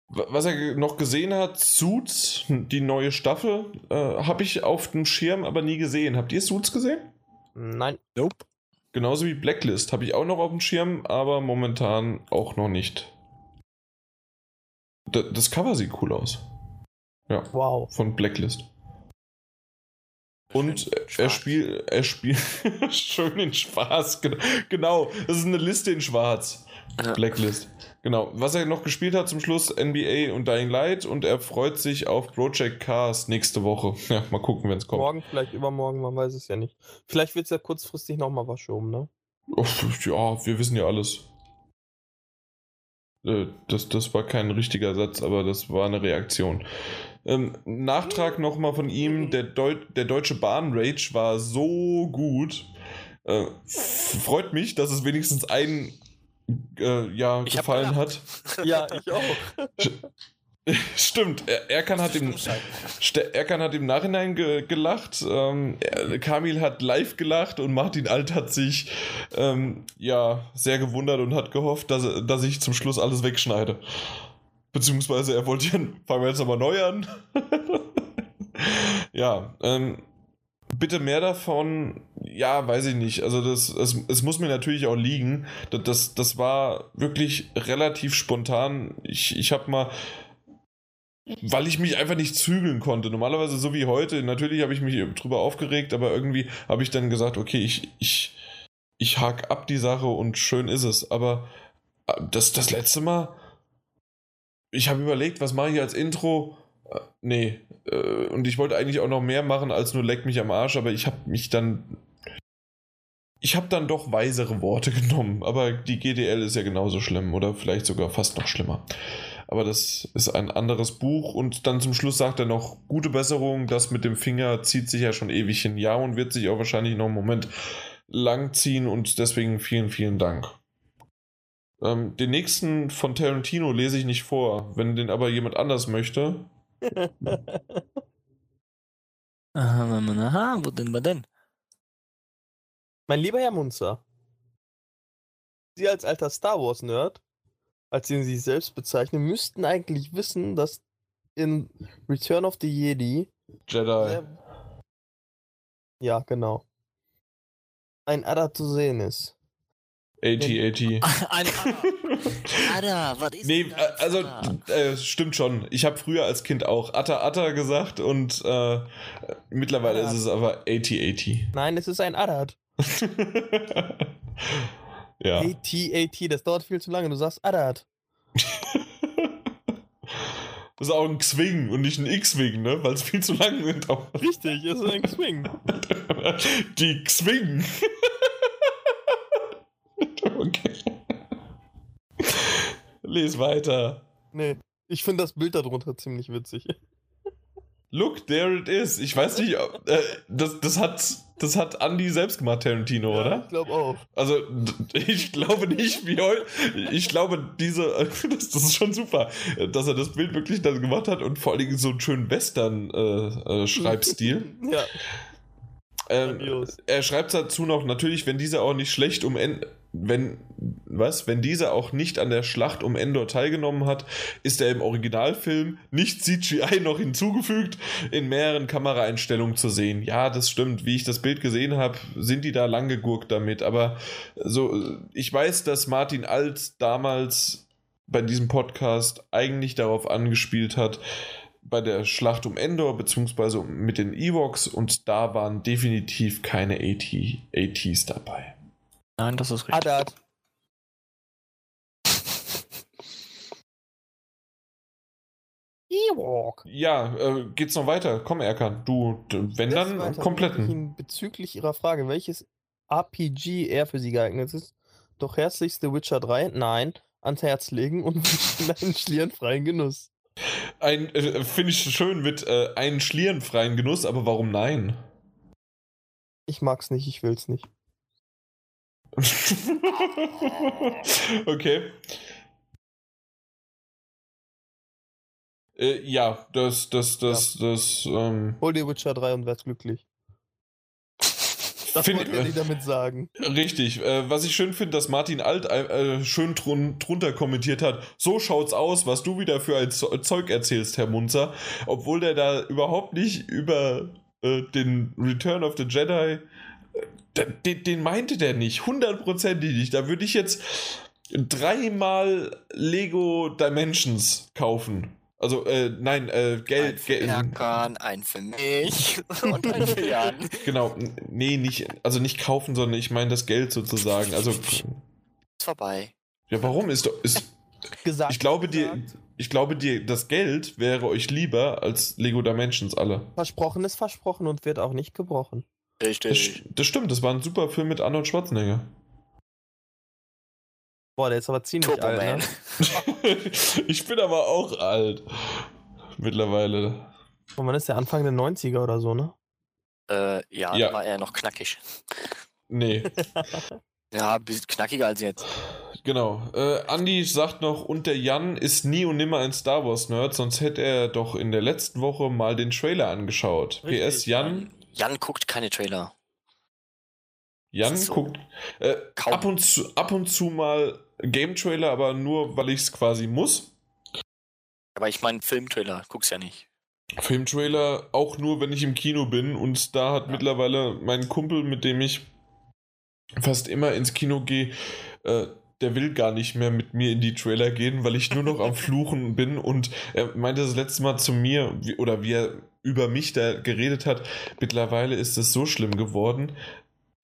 was er noch gesehen hat, Suits, die neue Staffel, äh, habe ich auf dem Schirm aber nie gesehen. Habt ihr Suits gesehen? Nein. Nope. Genauso wie Blacklist habe ich auch noch auf dem Schirm, aber momentan auch noch nicht. D das Cover sieht cool aus. Ja. Wow. Von Blacklist. Und er spielt, er spielt schön in schwarz. Genau, das ist eine Liste in schwarz. Ja. Blacklist. Genau. Was er noch gespielt hat zum Schluss, NBA und Dying Light und er freut sich auf Project Cars nächste Woche. Ja, mal gucken, wenn es kommt. Morgen, vielleicht übermorgen, man weiß es ja nicht. Vielleicht wird es ja kurzfristig nochmal verschoben, ne? Oh, ja, wir wissen ja alles. Äh, das, das war kein richtiger Satz, aber das war eine Reaktion. Ähm, Nachtrag nochmal von ihm: der, Deu der Deutsche Bahn Rage war so gut. Äh, freut mich, dass es wenigstens einen äh, ja, ich gefallen hat. Ja, ich auch. Stimmt, er, Erkan, hat im, Erkan hat im Nachhinein ge, gelacht, ähm, Kamil hat live gelacht und Martin Alt hat sich ähm, ja sehr gewundert und hat gehofft, dass, dass ich zum Schluss alles wegschneide. Beziehungsweise er wollte fangen wir jetzt nochmal neu an. ja, ähm, bitte mehr davon, ja, weiß ich nicht. Also das, es, es muss mir natürlich auch liegen. Das, das, das war wirklich relativ spontan. Ich, ich habe mal weil ich mich einfach nicht zügeln konnte. Normalerweise so wie heute, natürlich habe ich mich drüber aufgeregt, aber irgendwie habe ich dann gesagt, okay, ich, ich, ich hake ab die Sache und schön ist es. Aber äh, das, das letzte Mal, ich habe überlegt, was mache ich als Intro? Nee. Äh, und ich wollte eigentlich auch noch mehr machen als nur leck mich am Arsch, aber ich habe mich dann. Ich habe dann doch weisere Worte genommen, aber die GDL ist ja genauso schlimm oder vielleicht sogar fast noch schlimmer. Aber das ist ein anderes Buch und dann zum Schluss sagt er noch gute Besserung, das mit dem Finger zieht sich ja schon ewig hin, ja und wird sich auch wahrscheinlich noch einen Moment lang ziehen und deswegen vielen, vielen Dank. Ähm, den nächsten von Tarantino lese ich nicht vor. Wenn den aber jemand anders möchte. Aha, wo denn, wo denn? Mein lieber Herr Munzer, Sie als alter Star Wars-Nerd, als den Sie sich selbst bezeichnen, müssten eigentlich wissen, dass in Return of the Jedi Jedi. ja, genau. Ein Adder zu sehen ist. 80, 80. Ein Adder, was ist Nee, das? also äh, stimmt schon. Ich habe früher als Kind auch Atta Atta gesagt und äh, mittlerweile Adder. ist es aber 80, 80. Nein, es ist ein Adder. ja. AT, AT, das dauert viel zu lange. Du sagst Adder. Das ist auch ein X-Wing und nicht ein X-Wing, ne? Weil es viel zu lang dauert. Richtig, es ist ein Swing. Die X-Wing. okay. Les weiter. Nee, ich finde das Bild darunter ziemlich witzig. Look, there it is. Ich weiß nicht, ob, äh, das, das, hat, das hat Andy selbst gemacht, Tarantino, Ja, oder? Ich glaube auch. Also, ich glaube nicht, wie heute. Ich glaube, diese. Das, das ist schon super, dass er das Bild wirklich dann gemacht hat und vor allen Dingen so einen schönen Western-Schreibstil. Ja, ähm, er schreibt dazu noch, natürlich, wenn diese auch nicht schlecht um wenn was, wenn dieser auch nicht an der Schlacht um Endor teilgenommen hat, ist er im Originalfilm nicht CGI noch hinzugefügt in mehreren Kameraeinstellungen zu sehen. Ja, das stimmt. Wie ich das Bild gesehen habe, sind die da lang gegurkt damit. Aber so, ich weiß, dass Martin Alt damals bei diesem Podcast eigentlich darauf angespielt hat, bei der Schlacht um Endor, beziehungsweise mit den Ewoks, und da waren definitiv keine AT, ATs dabei. Nein, das ist richtig. Adder. Ewok. Ja, äh, geht's noch weiter? Komm, Erkan, du, wenn Das dann weiter kompletten. Ihnen Bezüglich Ihrer Frage, welches RPG eher für Sie geeignet ist, doch herzlichst The Witcher 3, nein, ans Herz legen und einen schlierenfreien Genuss. Ein, äh, finde ich schön mit äh, einen schlierenfreien Genuss, aber warum nein? Ich mag's nicht, ich will's nicht. okay. Äh, ja, das, das, das, das, ähm, Hol dir Witcher 3 und wär's glücklich. Das Find- wollte ich damit sagen. Richtig. Äh, was ich schön finde, dass Martin Alt äh, schön drun drunter kommentiert hat, so schaut's aus, was du wieder für ein Zeug erzählst, Herr Munzer. Obwohl der da überhaupt nicht über äh, den Return of the Jedi, äh, den, den meinte der nicht, hundertprozentig nicht. Da würde ich jetzt dreimal Lego Dimensions kaufen. Also, äh, nein, äh, Ein Geld, für Geld. Erkan, ein für mich und ein für Jan. Genau, nee, nicht, also nicht kaufen, sondern ich meine das Geld sozusagen. Also, Ist vorbei. ja, warum ist, ist Gesagt. Ich glaube, dir, gesagt. ich glaube dir, das Geld wäre euch lieber als Lego Dimensions alle. Versprochen ist versprochen und wird auch nicht gebrochen. Das, Richtig. das stimmt, das war ein super Film mit Arnold Schwarzenegger. Boah, der ist aber ziemlich Turbo alt, Man. ne? ich bin aber auch alt. Mittlerweile. Und wann ist der Anfang der 90er oder so, ne? Äh, ja, Ja. da war er noch knackig. Nee, Ja, ein bisschen knackiger als jetzt. genau. Äh, Andy sagt noch, und der Jan ist nie und nimmer ein Star Wars Nerd, sonst hätte er doch in der letzten Woche mal den Trailer angeschaut. Richtig. PS Jan, Jan guckt keine Trailer. Jan So. guckt äh, ab und zu ab und zu mal Game Trailer, aber nur weil ich es quasi muss. Aber ich meine Filmtrailer, guck's ja nicht. Filmtrailer auch nur, wenn ich im Kino bin. Und da hat mittlerweile mein Kumpel, mit dem ich fast immer ins Kino gehe, äh, der will gar nicht mehr mit mir in die Trailer gehen, weil ich nur noch am Fluchen bin. Und er meinte das letzte Mal zu mir, wie, oder wie er über mich da geredet hat, mittlerweile ist es so schlimm geworden,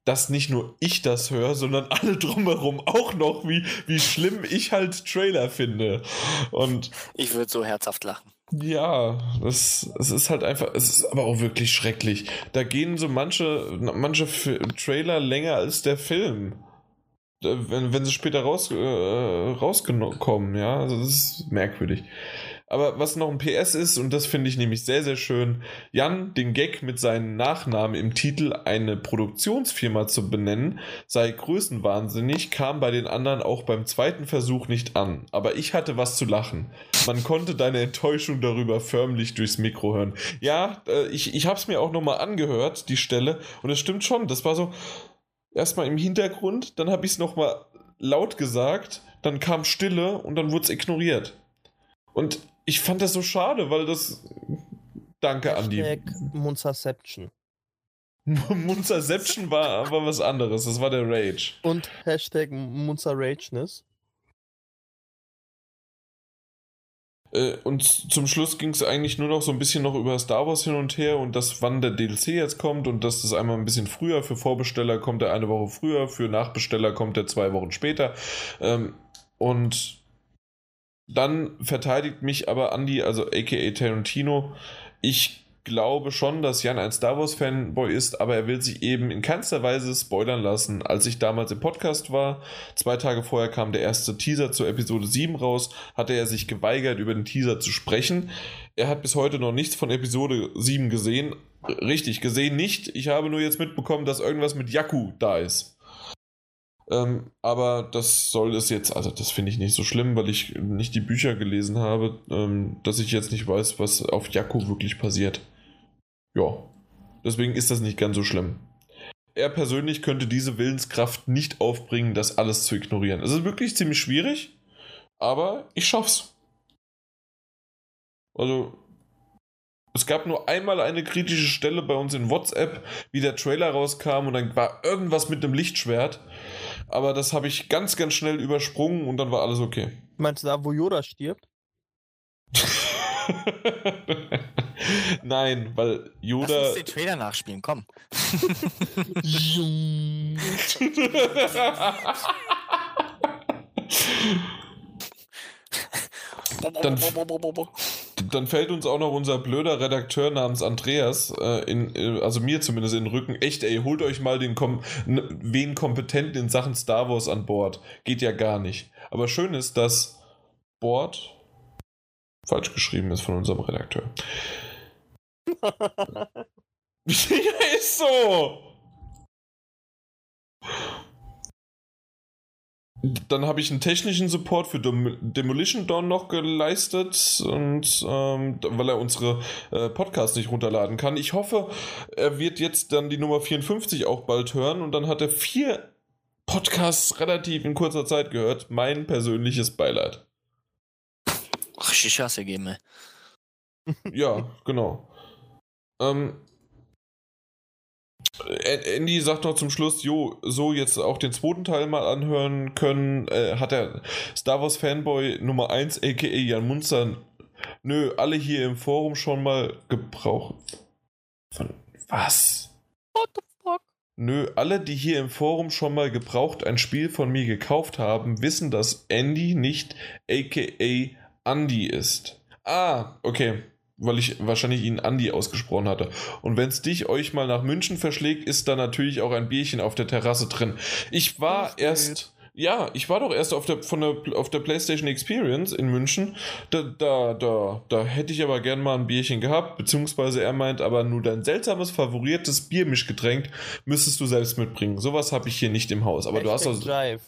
dass nicht nur ich das höre, sondern alle drumherum auch noch, wie, wie schlimm ich halt Trailer finde. Und Ich würde so herzhaft lachen. ja, es, es ist halt einfach, es ist aber auch wirklich schrecklich. Da gehen so manche, manche Trailer länger als der Film. Äh, Wenn, wenn sie später raus, äh, rauskommen, ja, also das ist merkwürdig. Aber was noch ein PS ist, und das finde ich nämlich sehr, sehr schön, Jan den Gag mit seinem Nachnamen im Titel eine Produktionsfirma zu benennen, sei größenwahnsinnig, kam bei den anderen auch beim zweiten Versuch nicht an. Aber ich hatte was zu lachen. Man konnte deine Enttäuschung darüber förmlich durchs Mikro hören. Ja, äh, ich, ich habe es mir auch nochmal angehört, die Stelle, und es stimmt schon, das war so, erstmal im Hintergrund, dann habe ich es nochmal laut gesagt, dann kam Stille und dann wurde es ignoriert. Und ich fand das so schade, weil das. Danke, Andi. Munzerception. Munzerception war, war was anderes, das war der Rage. Und Hashtag Munzerageness. Äh, und zum Schluss ging es eigentlich nur noch so ein bisschen noch über Star Wars hin und her und das, wann der DLC jetzt kommt und dass das einmal ein bisschen früher für Vorbesteller kommt er eine Woche früher, für Nachbesteller kommt er zwei Wochen später. Ähm, und dann verteidigt mich aber Andy, also aka Tarantino. Ich glaube schon, dass Jan ein Star Wars Fanboy ist, aber er will sich eben in keinster Weise spoilern lassen. Als ich damals im Podcast war, zwei Tage vorher kam der erste Teaser zur Episode 7 raus, hatte er sich geweigert, über den Teaser zu sprechen. Er hat bis heute noch nichts von Episode 7 gesehen. Richtig, gesehen nicht. Ich habe nur jetzt mitbekommen, dass irgendwas mit Jakku da ist. Ähm, aber das soll es jetzt, also das finde ich nicht so schlimm, weil ich nicht die Bücher gelesen habe, ähm, dass ich jetzt nicht weiß, was auf Jakku wirklich passiert. Ja, deswegen ist das nicht ganz so schlimm. Er persönlich könnte diese Willenskraft nicht aufbringen, das alles zu ignorieren. Es ist wirklich ziemlich schwierig, aber ich schaff's. Also, es gab nur einmal eine kritische Stelle bei uns in WhatsApp, wie der Trailer rauskam und dann war irgendwas mit einem Lichtschwert. Aber das habe ich ganz, ganz schnell übersprungen und dann war alles okay. Meinst du da, wo Yoda stirbt? Nein, weil Yoda. Lass uns den Trailer nachspielen, komm. dann, dann fällt uns auch noch unser blöder Redakteur namens Andreas, äh, in, äh, also mir zumindest in den Rücken. Echt, ey, holt euch mal den Kom wen Kompetenten in Sachen Star Wars an Bord. Geht ja gar nicht. Aber schön ist, dass Bord falsch geschrieben ist von unserem Redakteur. ja, ist so. Dann habe ich einen technischen Support für Dem Demolition Dawn noch geleistet und ähm, weil er unsere äh, Podcasts nicht runterladen kann. Ich hoffe, er wird jetzt dann die Nummer 54 auch bald hören und dann hat er vier Podcasts relativ in kurzer Zeit gehört. Mein persönliches Beileid. Richtig Chance geben. ja, genau. Ähm, Andy sagt noch zum Schluss, jo, so jetzt auch den zweiten Teil mal anhören können. Äh, hat er Star Wars Fanboy Nummer 1, aka Jan Munzer, nö, alle hier im Forum schon mal gebraucht. Von was? What the fuck? Nö, alle, die hier im Forum schon mal gebraucht ein Spiel von mir gekauft haben, wissen, dass Andy nicht aka Andy ist. Ah, okay weil ich wahrscheinlich ihn Andi ausgesprochen hatte. Und wenn es dich euch mal nach München verschlägt, ist da natürlich auch ein Bierchen auf der Terrasse drin. Ich war Ach, erst. Ja, ich war doch erst auf der, von der, auf der PlayStation Experience in München. Da, da, da, da hätte ich aber gern mal ein Bierchen gehabt, beziehungsweise er meint aber nur dein seltsames, favoriertes Biermischgetränk müsstest du selbst mitbringen. Sowas habe ich hier nicht im Haus. Aber Hashtag du hast also. Drive.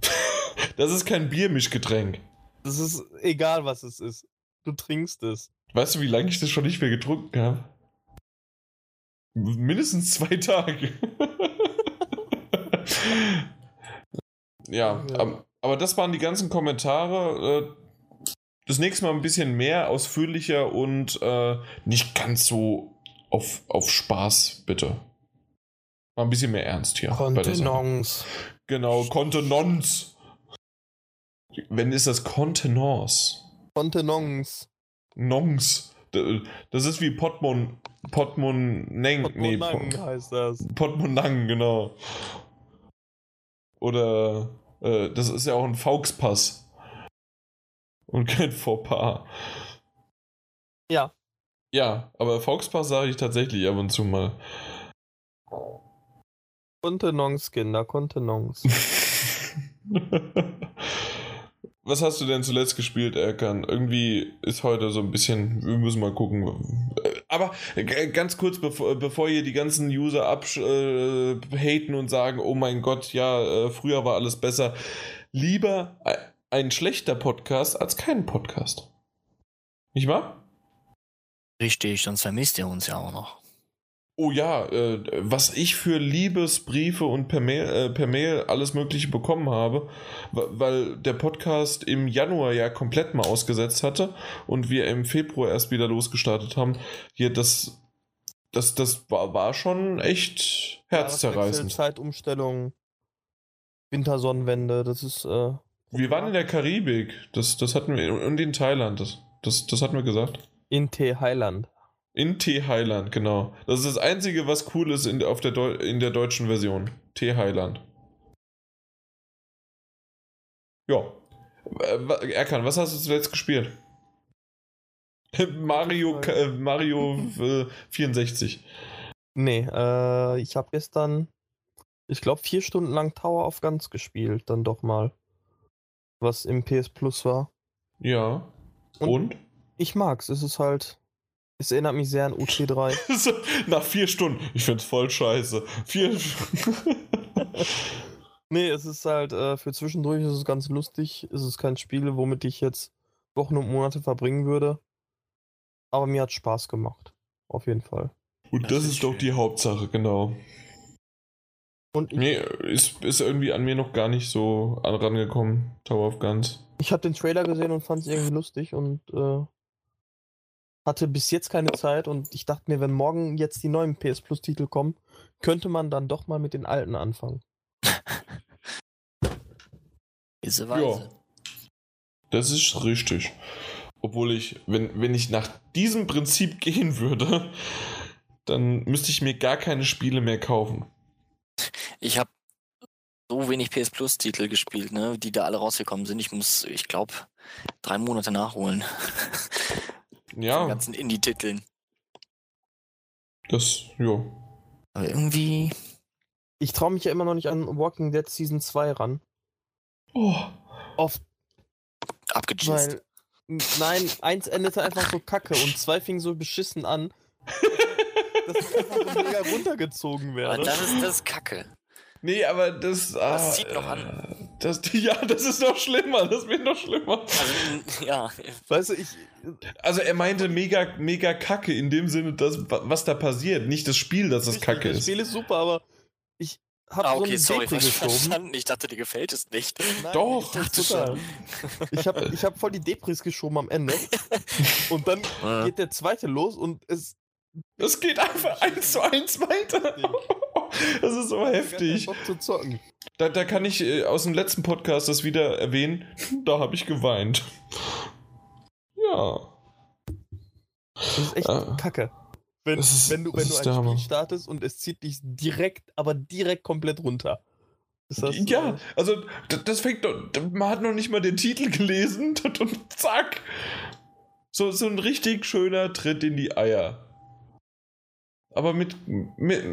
das ist kein Biermischgetränk. Das ist egal, was es ist. Du trinkst es. Weißt du, wie lange ich das schon nicht mehr getrunken habe? Mindestens zwei Tage. ja, ja. aber das waren die ganzen Kommentare. Äh, das nächste Mal ein bisschen mehr, ausführlicher und äh, nicht ganz so auf, auf Spaß, bitte. Mal ein bisschen mehr Ernst hier. Kontenance. Genau, Kontenance. Wenn ist das Kontenance? Kontenance. Nongs. Das ist wie Potmon. Potmoneng. Potmonang nee, heißt das. Potmonang, genau. Oder äh, das ist ja auch ein Fauxpass. Und kein Fauxpas. Ja. Ja, aber Fauxpass sage ich tatsächlich ab und zu mal. Kontenance, Kinder, Kontenance. Was hast du denn zuletzt gespielt, Erkan? Irgendwie ist heute so ein bisschen, wir müssen mal gucken. Aber ganz kurz, bevor, bevor hier die ganzen User abhaten äh, und sagen, oh mein Gott, ja, äh, früher war alles besser. Lieber ein schlechter Podcast als kein Podcast. Nicht wahr? Richtig, sonst vermisst ihr uns ja auch noch. Oh ja, äh, was ich für Liebesbriefe und per Mail, äh, per Mail alles Mögliche bekommen habe, weil der Podcast im Januar ja komplett mal ausgesetzt hatte und wir im Februar erst wieder losgestartet haben. Hier, das, das, das war, war schon echt herzzerreißend. Zeitumstellung, Wintersonnenwende, das ist. Äh, wir waren in der Karibik, das, das hatten wir, und in Thailand, das, das, das hatten wir gesagt. In Thailand. In T-Highland, genau. Das ist das Einzige, was cool ist in, auf der Deu in der deutschen Version. T-Highland. Ja. Erkan, was hast du zuletzt gespielt? Mario, äh, Mario äh, 64. Nee, äh, ich habe gestern, ich glaube, vier Stunden lang Tower of Guns gespielt, dann doch mal. Was im PS Plus war. Ja. Und? Und? Ich mag's. Es ist halt es erinnert mich sehr an UT3. Nach vier Stunden. Ich find's voll scheiße. Vier Nee, es ist halt, äh, für zwischendurch ist es ganz lustig. Es ist kein Spiel, womit ich jetzt Wochen und Monate verbringen würde. Aber mir hat Spaß gemacht. Auf jeden Fall. Und das, das ist, ist doch die Hauptsache, genau. Und nee, ist, ist irgendwie an mir noch gar nicht so rangekommen, Tower of Guns. Ich habe den Trailer gesehen und fand es irgendwie lustig und äh, hatte bis jetzt keine Zeit und ich dachte mir, wenn morgen jetzt die neuen PS Plus Titel kommen, könnte man dann doch mal mit den alten anfangen. Diese Weise. Ja, das ist richtig. Obwohl ich, wenn, wenn ich nach diesem Prinzip gehen würde, dann müsste ich mir gar keine Spiele mehr kaufen. Ich habe so wenig PS Plus Titel gespielt, ne, die da alle rausgekommen sind. Ich muss, ich glaube, drei Monate nachholen. Ja. Den ganzen Indie-Titeln. Das, ja. Aber irgendwie. Ich traue mich ja immer noch nicht an Walking Dead Season 2 ran. Oh. Oft. Abgejist. nein, eins endete einfach so kacke und zwei fing so beschissen an. dass ich einfach so mega runtergezogen werde. Aber das ist das Kacke. Nee, aber das. Das ah, zieht noch an. Das, ja, das ist noch schlimmer. Das wird noch schlimmer. Also, ja. Weißt du, ich. Also, er meinte mega, mega kacke in dem Sinne, dass, was da passiert. Nicht das Spiel, dass es kacke ist. Das Spiel ist super, aber ich hab ah, okay, so eine sorry, Depri geschoben. Ich dachte, dir gefällt es nicht. Nein, Doch, total. Ich habe ich hab voll die Depris geschoben am Ende. und dann geht der zweite los und es. Es geht einfach eins zu eins weiter. Das ist so heftig. Zu zocken. Da, da kann ich äh, aus dem letzten Podcast das wieder erwähnen. Da habe ich geweint. Ja. Das ist echt äh, kacke. Wenn, ist, wenn du, wenn du ein Spiel Hammer. startest und es zieht dich direkt, aber direkt komplett runter. Das, ja, äh, also das fängt man hat noch nicht mal den Titel gelesen und zack. So, so ein richtig schöner Tritt in die Eier. Aber mit, mit,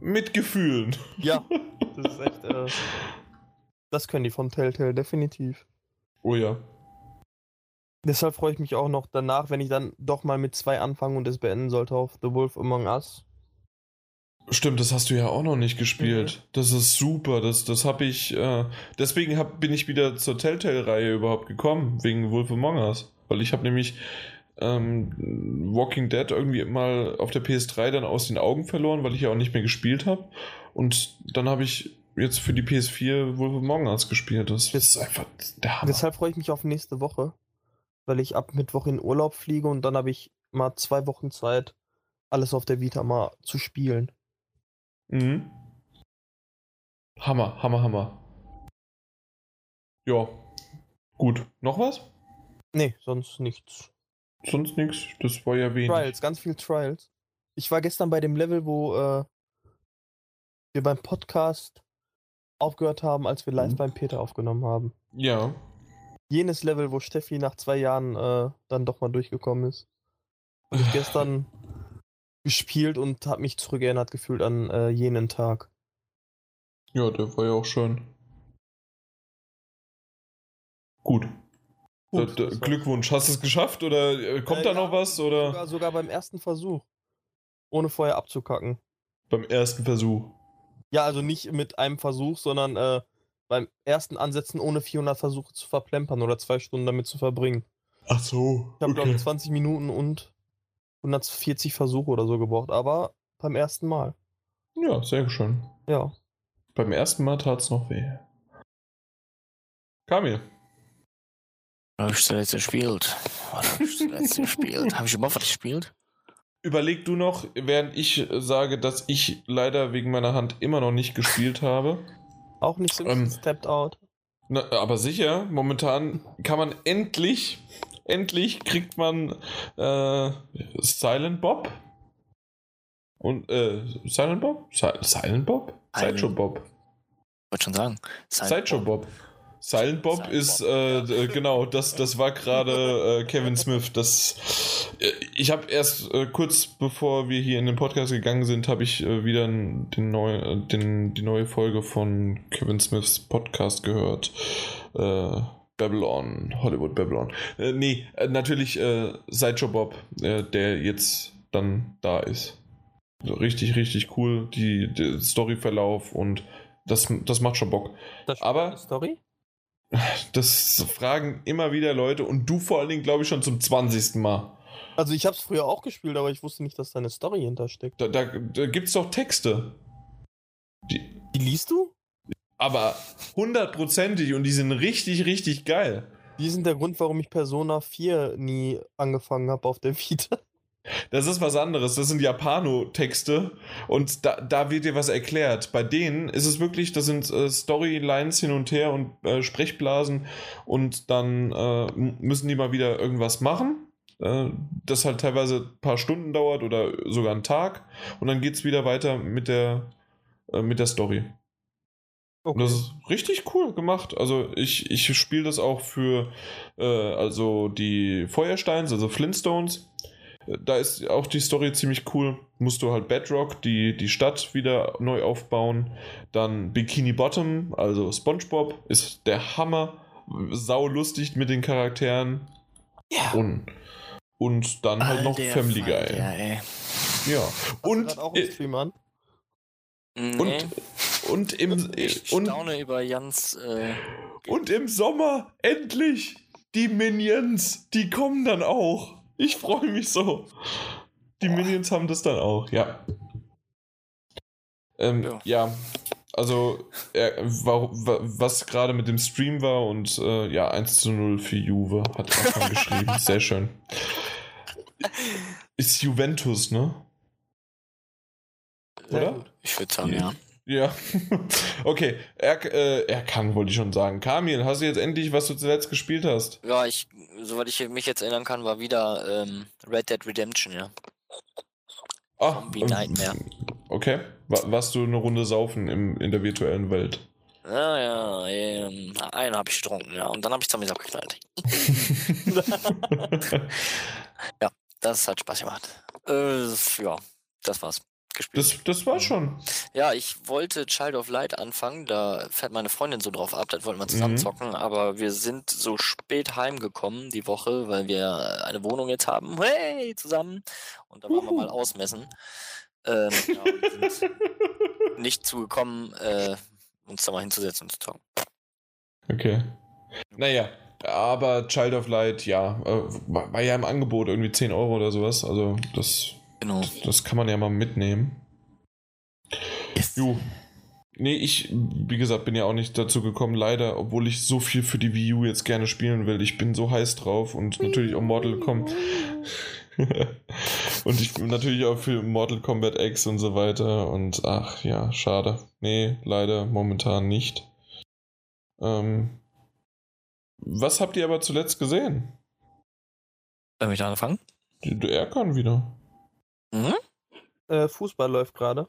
mit Gefühlen. Ja, das ist echt. Äh, das können die von Telltale definitiv. Oh ja. Deshalb freue ich mich auch noch danach, wenn ich dann doch mal mit zwei anfangen und es beenden sollte auf The Wolf Among Us. Stimmt, das hast du ja auch noch nicht gespielt. Mhm. Das ist super. Das, das habe ich. Äh, deswegen hab, bin ich wieder zur Telltale-Reihe überhaupt gekommen, wegen Wolf Among Us. Weil ich habe nämlich ähm, Walking Dead irgendwie mal auf der PS3 dann aus den Augen verloren, weil ich ja auch nicht mehr gespielt habe. Und dann habe ich jetzt für die PS4 Wolf Among Us gespielt. Das ist einfach der Hammer. Deshalb freue ich mich auf nächste Woche, weil ich ab Mittwoch in Urlaub fliege und dann habe ich mal zwei Wochen Zeit, alles auf der Vita mal zu spielen. Mhm. Hammer, Hammer, Hammer. Ja. Gut. Noch was? Nee, sonst nichts. Sonst nichts. Das war ja wenig. Trials, ganz viel Trials. Ich war gestern bei dem Level, wo äh, wir beim Podcast aufgehört haben, als wir live mhm. beim Peter aufgenommen haben. Ja. Jenes Level, wo Steffi nach zwei Jahren äh, dann doch mal durchgekommen ist. Und ich gestern gespielt und habe mich zurückerinnert gefühlt an äh, jenen Tag. Ja, der war ja auch schön. Gut. Gut, da, Glückwunsch, hast du es geschafft oder äh, kommt äh, da noch was? Oder? Sogar, sogar, beim ersten Versuch. Ohne vorher abzukacken. Beim ersten Versuch. Ja, also nicht mit einem Versuch, sondern äh, beim ersten Ansetzen ohne 400 Versuche zu verplempern oder zwei Stunden damit zu verbringen. Ach so. Ich habe, okay. glaube ich, 20 Minuten und 140 Versuche oder so gebraucht, aber beim ersten Mal. Ja, sehr schön. Ja. Beim ersten Mal tat es noch weh. Kamil. Habe ich zuletzt gespielt? Was habe ich zuletzt gespielt? Habe ich überhaupt was gespielt? Überleg du noch, während ich sage, dass ich leider wegen meiner Hand immer noch nicht gespielt habe. Auch nicht so ähm, Stepped Out. Na, aber sicher, momentan kann man endlich, endlich kriegt man äh, Silent Bob. Und, äh, Silent Bob? Si Silent Bob? Sideshow Bob. Ich wollte schon sagen. Sideshow Bob. Bob. Silent Bob Silent ist, Bob. Äh, genau, das, das war gerade äh, Kevin Smith. Das, äh, ich habe erst äh, kurz bevor wir hier in den Podcast gegangen sind, habe ich äh, wieder den neu, äh, den, die neue Folge von Kevin Smiths Podcast gehört. Babylon, Hollywood Babylon. nee, natürlich Sideshow Bob, der jetzt dann da ist. Also richtig, richtig cool, die, die Storyverlauf und das, das macht schon Bock. Das Aber Story? Das fragen immer wieder Leute und du vor allen Dingen, glaube ich, schon zum 20. Mal. Also ich habe es früher auch gespielt, aber ich wusste nicht, dass da eine Story hintersteckt. Da, da, da gibt es doch Texte. Die, die liest du? Aber hundertprozentig und die sind richtig, richtig geil. Die sind der Grund, warum ich Persona 4 nie angefangen habe auf der Vita. Das ist was anderes. Das sind Japano-Texte und da, da wird dir was erklärt. Bei denen ist es wirklich, das sind äh, Storylines hin und her und äh, Sprechblasen und dann äh, müssen die mal wieder irgendwas machen. Äh, das halt teilweise ein paar Stunden dauert oder sogar einen Tag und dann geht es wieder weiter mit der, äh, mit der Story. Okay. Das ist richtig cool gemacht. Also ich, ich spiele das auch für äh, also die Feuersteins, also Flintstones da ist auch die Story ziemlich cool. Musst du halt Bedrock, die, die Stadt wieder neu aufbauen. Dann Bikini Bottom, also SpongeBob, ist der Hammer. Sau lustig mit den Charakteren. Ja. Und, und dann halt noch Family Guy. Ja, ey. ja. und. auch einen Stream an? Nee. Und, und im. Ich und, staune über Jans. Äh, und im Sommer endlich die Minions, die kommen dann auch. Ich freue mich so. Die. Minions haben das dann auch, ja. Ähm, ja. ja. also er, war, was gerade mit dem Stream war und äh, ja, 1 zu 0 für Juve, hat Anfang geschrieben. Sehr schön. Ist Juventus, ne? Oder? Ich würde sagen, ja. Ja. okay, er, äh, er kann, wollte ich schon sagen. Kamil, hast du jetzt endlich, was du zuletzt gespielt hast? Ja, ich, soweit ich mich jetzt erinnern kann, war wieder ähm, Red Dead Redemption, ja. Ach, Zombie ähm, Nightmare. Okay. warst du eine Runde saufen im, in der virtuellen Welt? Ja, ja, ähm, einen habe ich getrunken, ja. Und dann habe ich Zombies abgeknallt. ja, das hat Spaß gemacht. Äh, ja, das war's gespielt. Das, das war schon. Ja, ich wollte Child of Light anfangen, da fährt meine Freundin so drauf ab, das wollten wir zusammen mhm. zocken, aber wir sind so spät heimgekommen die Woche, weil wir eine Wohnung jetzt haben. Hey, zusammen. Und da waren wir mal ausmessen. Ähm, ja, sind nicht zugekommen, äh, uns da mal hinzusetzen und zu zocken. Okay. Naja, aber Child of Light, ja, äh, war ja im Angebot irgendwie 10 Euro oder sowas. Also das Genau. Das kann man ja mal mitnehmen. Yes. Jo. Nee, ich, wie gesagt, bin ja auch nicht dazu gekommen, leider, obwohl ich so viel für die Wii U jetzt gerne spielen will. Ich bin so heiß drauf und natürlich auch Mortal Kombat. und ich bin natürlich auch für Mortal Kombat X und so weiter. Und ach ja, schade. Nee, leider momentan nicht. Ähm, was habt ihr aber zuletzt gesehen? Soll ich da anfangen? Er kann wieder. Mhm. Äh, Fußball läuft gerade.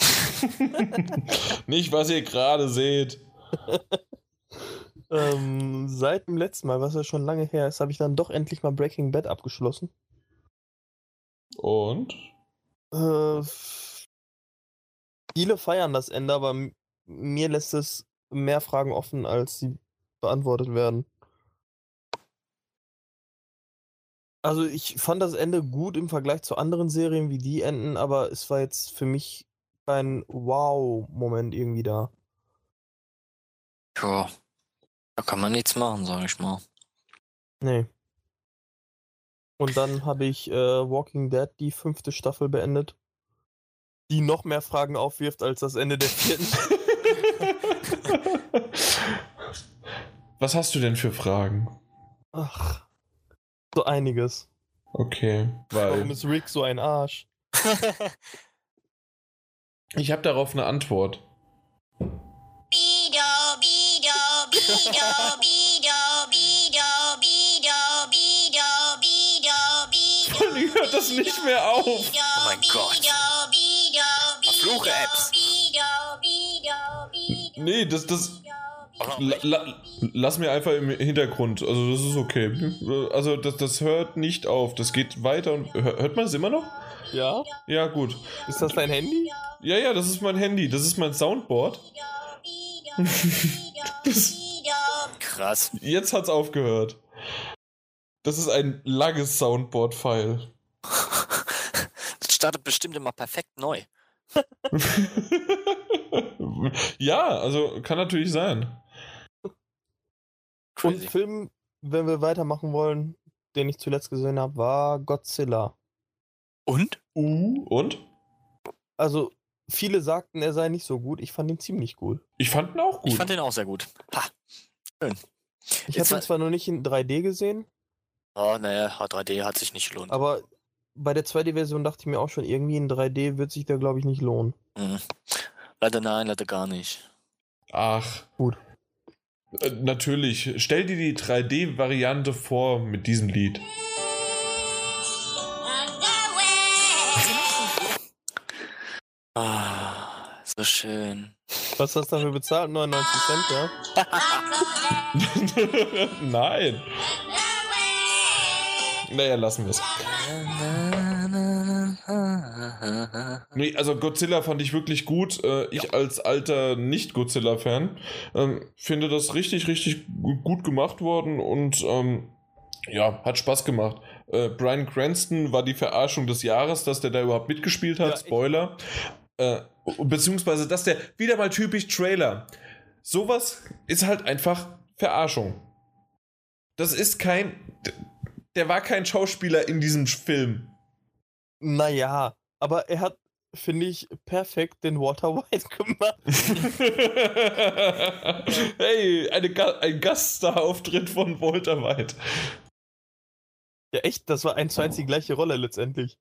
Nicht, was ihr gerade seht. ähm, seit dem letzten Mal, was ja schon lange her ist, habe ich dann doch endlich mal Breaking Bad abgeschlossen. Und? Äh, viele feiern das Ende, aber mir lässt es mehr Fragen offen, als sie beantwortet werden. Also ich fand das Ende gut im Vergleich zu anderen Serien, wie die enden, aber es war jetzt für mich kein Wow-Moment irgendwie da. Ja, da kann man nichts machen, sag ich mal. Nee. Und dann habe ich äh, Walking Dead die fünfte Staffel beendet. die noch mehr Fragen aufwirft als das Ende der vierten. Was hast du denn für Fragen? Ach, so einiges. Okay, weil. Warum ist Rick so ein Arsch? ich habe darauf eine Antwort. Bido, bido, bido, bido, bido, bido, bido, bido, bido. Ich hört das nicht mehr auf. Oh mein Gott. Fluche-Apps. Nee, das, das, lass mir einfach im Hintergrund. Also das ist okay. Also das, das hört nicht auf. Das geht weiter und hört man es immer noch? Ja. Ja, gut. Ist das dein Handy? Ja, ja, das ist mein Handy. Das ist mein Soundboard. das, Krass. Jetzt hat's aufgehört. Das ist ein langes Soundboard-File. Das startet bestimmt immer perfekt neu. ja, also kann natürlich sein. Crazy. Und Film, wenn wir weitermachen wollen, den ich zuletzt gesehen habe, war Godzilla. Und? Uh, und? Also, viele sagten, er sei nicht so gut. Ich fand ihn ziemlich gut. Ich fand ihn auch gut. Ich fand ihn auch sehr gut. Ha. Schön. Ich habe ihn zwar noch nicht in 3D gesehen. Oh, naja, 3D hat sich nicht gelohnt. Aber bei der 2D-Version dachte ich mir auch schon, irgendwie in 3D wird sich da, glaube ich, nicht lohnen. Mhm. Leider nein, leider gar nicht. Ach. Gut. Äh, natürlich. Stell dir die 3D-Variante vor mit diesem Lied. Ah, so schön. Was hast du dafür bezahlt? 99 Cent, ja? Nein. Naja, lassen wir es. Nee, also Godzilla fand ich wirklich gut. Äh, ich ja. als alter Nicht-Godzilla-Fan ähm, finde das richtig, richtig gut gemacht worden und ähm, ja, hat Spaß gemacht. Äh, Brian Cranston war die Verarschung des Jahres, dass der da überhaupt mitgespielt hat. Ja, Spoiler. Äh, beziehungsweise, dass der wieder mal typisch Trailer. Sowas ist halt einfach Verarschung. Das ist kein. Der war kein Schauspieler in diesem Film. Naja, aber er hat, finde ich, perfekt den Walter White gemacht. hey, eine, ein Gaststar-Auftritt von Walter White. Ja, echt, das war eins zu eins die gleiche Rolle letztendlich.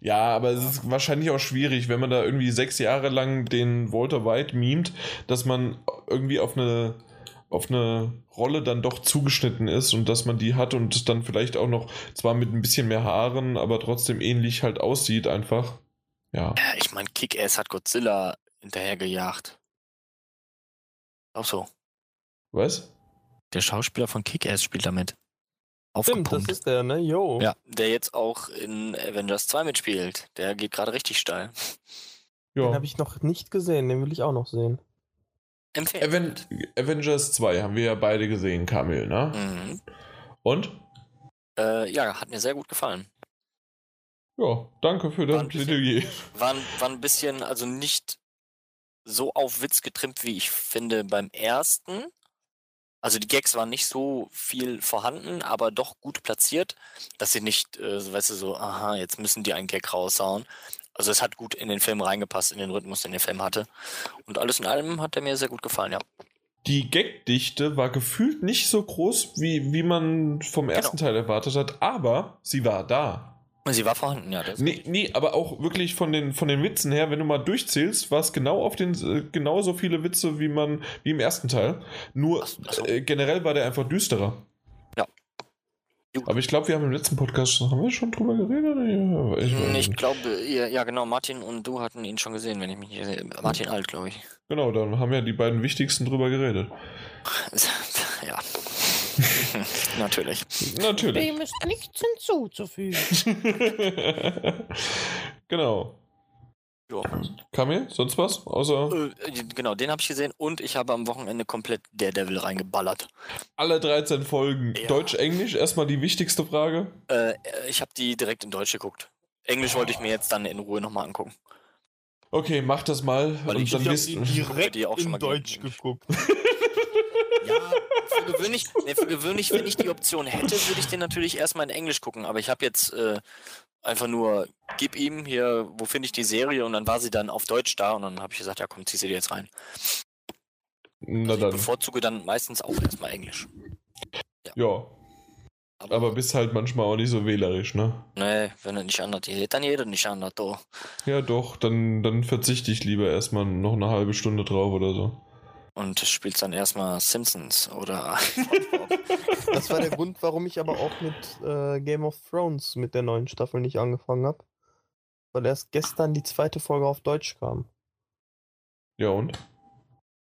Ja, aber es ist wahrscheinlich auch schwierig, wenn man da irgendwie sechs Jahre lang den Walter White mimt, dass man irgendwie auf eine auf eine Rolle dann doch zugeschnitten ist und dass man die hat und dann vielleicht auch noch zwar mit ein bisschen mehr Haaren, aber trotzdem ähnlich halt aussieht einfach. Ja. Ich meine, Kick-Ass hat Godzilla hinterhergejagt. Auch so. Was? Der Schauspieler von Kick-Ass spielt damit. Stimmt, das ist der, ne? Yo. Ja, der jetzt auch in Avengers 2 mitspielt. Der geht gerade richtig steil. Den habe ich noch nicht gesehen, den will ich auch noch sehen. Aven Avengers 2 haben wir ja beide gesehen, Kamil, ne? Mhm. Und? Äh, ja, hat mir sehr gut gefallen. Ja, danke für das Plädoyer. War, war ein bisschen, also nicht so auf Witz getrimmt, wie ich finde beim ersten. Also die Gags waren nicht so viel vorhanden, aber doch gut platziert, dass sie nicht, äh, weißt du, so, aha, jetzt müssen die einen Gag raushauen. Also es hat gut in den Film reingepasst, in den Rhythmus, den der Film hatte. Und alles in allem hat er mir sehr gut gefallen, ja. Die Gagdichte war gefühlt nicht so groß, wie, wie man vom genau. ersten genau. Teil erwartet hat, aber sie war da. Sie war vorhanden, ja. Nee, nee, aber auch wirklich von den, von den Witzen her, wenn du mal durchzählst, war es genau auf den äh, genauso viele Witze wie man wie im ersten Teil. Nur ach, ach äh, generell war der einfach düsterer. Aber ich glaube, wir haben im letzten Podcast, haben wir schon drüber geredet? Ich, ich glaube, ja, genau, Martin und du hatten ihn schon gesehen, wenn ich mich nicht Martin Alt, glaube ich. Genau, dann haben ja die beiden wichtigsten drüber geredet. ja. Natürlich. Natürlich. Dem ist nichts hinzuzufügen. genau. Ja. Kamil, sonst was? Außer. Äh, genau, den habe ich gesehen und ich habe am Wochenende komplett Daredevil reingeballert. Alle 13 Folgen. Ja. Deutsch, Englisch, erstmal die wichtigste Frage. Äh, ich habe die direkt in Deutsch geguckt. Englisch wollte ich mir jetzt dann in Ruhe nochmal angucken. Okay, mach das mal. Weil und ich, dann ich wirst, direkt die auch schon mal in Deutsch geguckt. ja, für gewöhnlich, nee, für gewöhnlich, wenn ich die Option hätte, würde ich den natürlich erstmal in Englisch gucken. Aber ich habe jetzt äh, einfach nur, gib ihm hier, wo finde ich die Serie und dann war sie dann auf Deutsch da und dann habe ich gesagt, ja komm, zieh sie dir jetzt rein. Na also dann. Ich bevorzuge dann meistens auch erstmal Englisch. Ja. ja. Aber, aber, bist halt manchmal auch nicht so wählerisch, ne? Nee, wenn er nicht anders geht, dann jeder nicht anders, doch. Ja, doch, dann, dann verzichte ich lieber erstmal noch eine halbe Stunde drauf oder so. Und spielst dann erstmal Simpsons oder. das war der Grund, warum ich aber auch mit äh, Game of Thrones mit der neuen Staffel nicht angefangen habe. Weil erst gestern die zweite Folge auf Deutsch kam. Ja, und?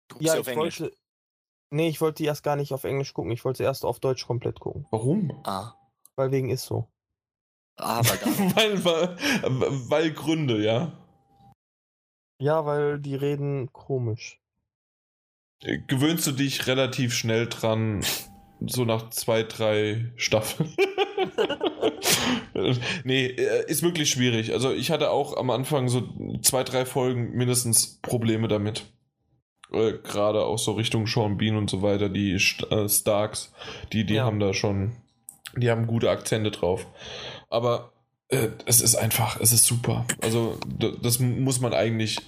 Du ja, ich wollte. Nee, ich wollte die erst gar nicht auf Englisch gucken. Ich wollte sie erst auf Deutsch komplett gucken. Warum? Ah. Weil wegen ist so. Ah, weil, weil, weil Gründe, ja. Ja, weil die reden komisch. Gewöhnst du dich relativ schnell dran, so nach zwei, drei Staffeln? nee, äh, ist wirklich schwierig. Also ich hatte auch am Anfang so zwei, drei Folgen mindestens Probleme damit. Äh, Gerade auch so Richtung Sean Bean und so weiter, die äh, Starks, die, die ja. haben da schon, die haben gute Akzente drauf. Aber äh, es ist einfach, es ist super. Also das muss man eigentlich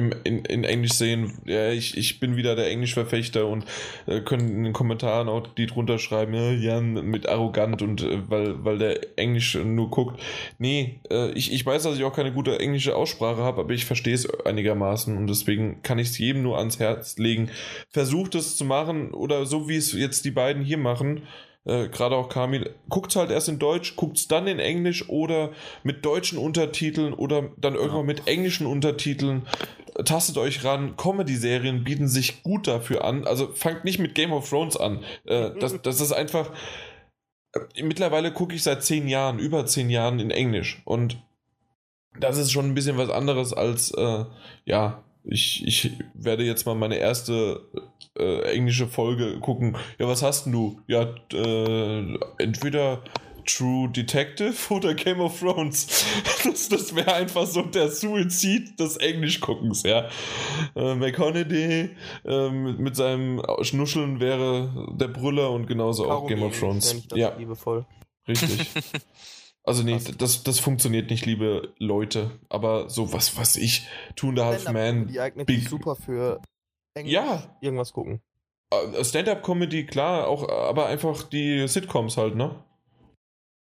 im, in, in Englisch sehen, ja, ich, ich bin wieder der Englischverfechter und äh, können in den Kommentaren auch die drunter schreiben, ja, Jan mit arrogant und äh, weil, weil der Englisch nur guckt. Nee, äh, ich, ich weiß, dass ich auch keine gute englische Aussprache habe, aber ich verstehe es einigermaßen und deswegen kann ich es jedem nur ans Herz legen. Versucht es zu machen oder so wie es jetzt die beiden hier machen, äh, gerade auch Kamil, guckt halt erst in Deutsch, guckt es dann in Englisch oder mit deutschen Untertiteln oder dann irgendwann mit englischen Untertiteln. Tastet euch ran. Comedy-Serien bieten sich gut dafür an. Also fangt nicht mit Game of Thrones an. Äh, das, das ist einfach. Äh, mittlerweile gucke ich seit zehn Jahren, über zehn Jahren in Englisch. Und das ist schon ein bisschen was anderes als, äh, ja, ich, ich werde jetzt mal meine erste äh, englische Folge gucken. Ja, was hast du? Ja, äh, entweder True Detective oder Game of Thrones. Das, das wäre einfach so der Suizid des Englischguckens, ja. Äh, McConaughey äh, mit, seinem Schnuscheln wäre der Brüller und genauso Kaum auch Game of Thrones. Ja, liebevoll. Richtig. Also nee, das, das funktioniert nicht, liebe Leute. Aber so was, was ich, Two and a Half Man. Die eignet Big, sich super für Englisch ja. irgendwas gucken. Äh, Stand-up-Comedy, klar, auch, aber einfach die Sitcoms halt, ne?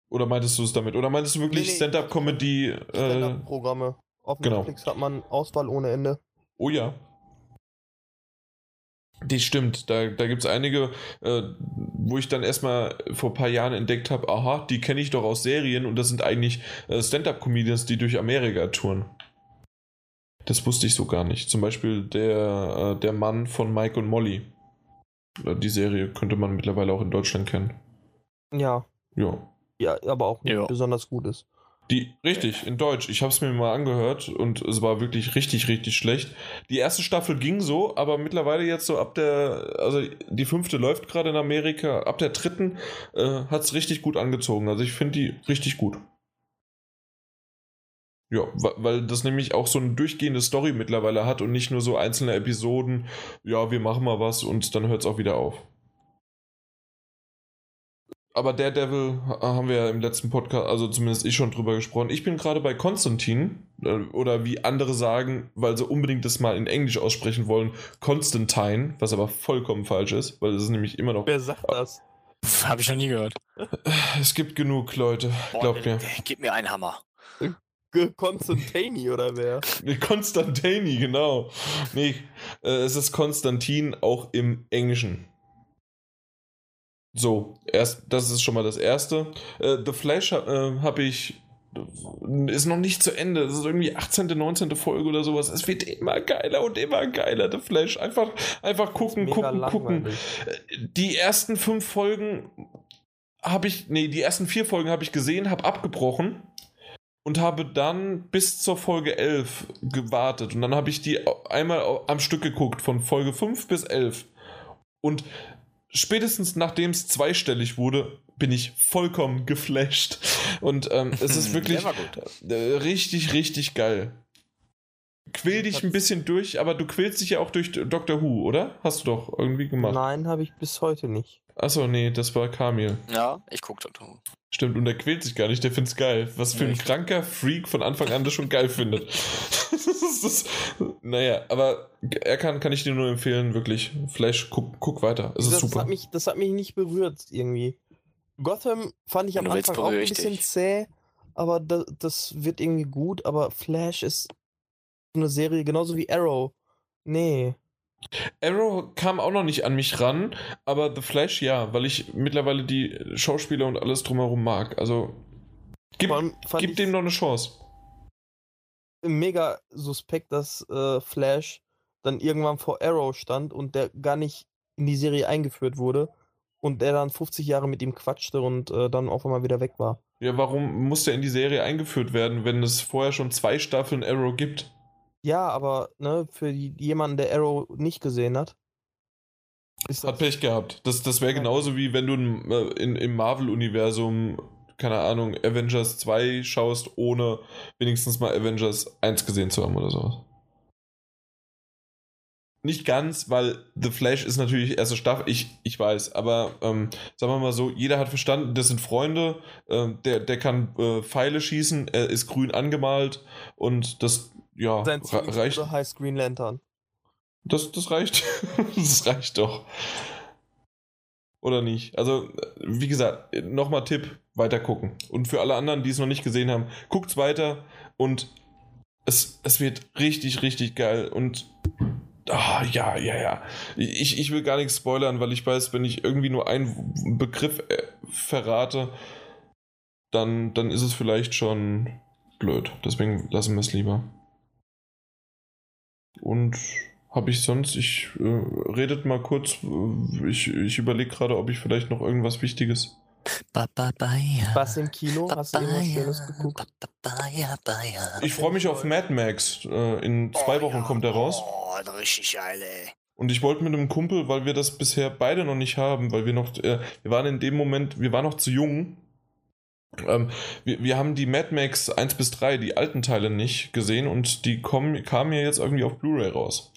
Oder meintest du es damit? Oder meintest du wirklich nee, nee, Stand-up-Comedy? Äh, Stand-up-Programme. Auf genau. Netflix hat man Auswahl ohne Ende. Oh ja. Die stimmt, da, da gibt es einige, äh, wo ich dann erstmal vor ein paar Jahren entdeckt habe, aha, die kenne ich doch aus Serien und das sind eigentlich äh, Stand-up-Comedians, die durch Amerika touren. Das wusste ich so gar nicht. Zum Beispiel der, äh, der Mann von Mike und Molly. Die Serie könnte man mittlerweile auch in Deutschland kennen. Ja. Ja. Ja, aber auch nicht ja. besonders gut ist. Die, richtig, in Deutsch. Ich habe es mir mal angehört und es war wirklich richtig, richtig schlecht. Die erste Staffel ging so, aber mittlerweile jetzt so ab der, also die fünfte läuft gerade in Amerika, ab der dritten äh, hat es richtig gut angezogen. Also ich finde die richtig gut. Ja, weil das nämlich auch so eine durchgehende Story mittlerweile hat und nicht nur so einzelne Episoden, ja, wir machen mal was und dann hört es auch wieder auf. Aber Daredevil haben wir ja im letzten Podcast, also zumindest ich schon drüber gesprochen. Ich bin gerade bei Konstantin, äh, oder wie andere sagen, weil sie unbedingt das mal in Englisch aussprechen wollen, Constantine, was aber vollkommen falsch ist, weil es ist nämlich immer noch. Wer sagt das? Habe ich noch nie gehört. Es gibt genug Leute, glaubt mir. Gib mir einen Hammer. Konstantini oder wer? Konstantini, genau. Nee, äh, es ist Konstantin auch im Englischen. So, erst, das ist schon mal das erste. Äh, The Flash äh, habe ich. Ist noch nicht zu Ende. Das ist irgendwie 18., 19. Folge oder sowas. Es wird immer geiler und immer geiler, The Flash. Einfach, einfach gucken, gucken, gucken. Äh, die ersten fünf Folgen habe ich. Nee, die ersten vier Folgen habe ich gesehen, habe abgebrochen und habe dann bis zur Folge 11 gewartet. Und dann habe ich die einmal am Stück geguckt, von Folge 5 bis 11. Und spätestens nachdem es zweistellig wurde, bin ich vollkommen geflasht. Und ähm, es ist wirklich äh, richtig, richtig geil. Quäl dich ein bisschen durch, aber du quälst dich ja auch durch Doctor Who, oder? Hast du doch irgendwie gemacht. Nein, habe ich bis heute nicht. Achso, nee, das war Kamil. Ja, ich guck Doctor Who. Stimmt, und er quält sich gar nicht, der find's geil. Was für ein kranker Freak von Anfang an das schon geil findet. das das, naja, aber er kann, kann ich dir nur empfehlen, wirklich. Flash, guck, guck weiter. Es ist das super. Hat mich, das hat mich nicht berührt irgendwie. Gotham fand ich am Anfang auch ein bisschen zäh, aber das, das wird irgendwie gut, aber Flash ist eine Serie genauso wie Arrow. Nee. Arrow kam auch noch nicht an mich ran, aber The Flash ja, weil ich mittlerweile die Schauspieler und alles drumherum mag. Also gib, gib dem noch eine Chance. Mega suspekt, dass äh, Flash dann irgendwann vor Arrow stand und der gar nicht in die Serie eingeführt wurde und der dann 50 Jahre mit ihm quatschte und äh, dann auf einmal wieder weg war. Ja, warum muss der in die Serie eingeführt werden, wenn es vorher schon zwei Staffeln Arrow gibt? Ja, aber ne, für jemanden, der Arrow nicht gesehen hat. hat Pech gehabt. Das, das wäre genauso wie wenn du in, äh, in im Marvel-Universum, keine Ahnung, Avengers 2 schaust, ohne wenigstens mal Avengers 1 gesehen zu haben oder sowas. Nicht ganz, weil The Flash ist natürlich erste Staffel, ich, ich weiß, aber ähm, sagen wir mal so, jeder hat verstanden, das sind Freunde, äh, der, der kann äh, Pfeile schießen, er ist grün angemalt und das ja, Sein reicht. heißt Green Lantern. Das, das reicht. das reicht doch. Oder nicht? Also, wie gesagt, nochmal Tipp: weiter gucken. Und für alle anderen, die es noch nicht gesehen haben, guckt's weiter und es, es wird richtig, richtig geil. Und Ah, ja, ja, ja. Ich, ich will gar nichts spoilern, weil ich weiß, wenn ich irgendwie nur einen Begriff äh, verrate, dann, dann ist es vielleicht schon blöd. Deswegen lassen wir es lieber. Und habe ich sonst, ich äh, redet mal kurz, äh, ich, ich überlege gerade, ob ich vielleicht noch irgendwas Wichtiges. Was im Kino? Hast du irgendwas Schönes geguckt? Ich freue mich auf Mad Max. Äh, in zwei oh, Wochen ja. kommt er raus. Oh, richtig geil, ey. Und ich wollte mit einem Kumpel, weil wir das bisher beide noch nicht haben, weil wir noch, äh, wir waren in dem Moment, wir waren noch zu jung, ähm, wir, wir haben die Mad Max 1 bis 3, die alten Teile nicht gesehen und die kommen, kamen ja jetzt irgendwie auf Blu-ray raus.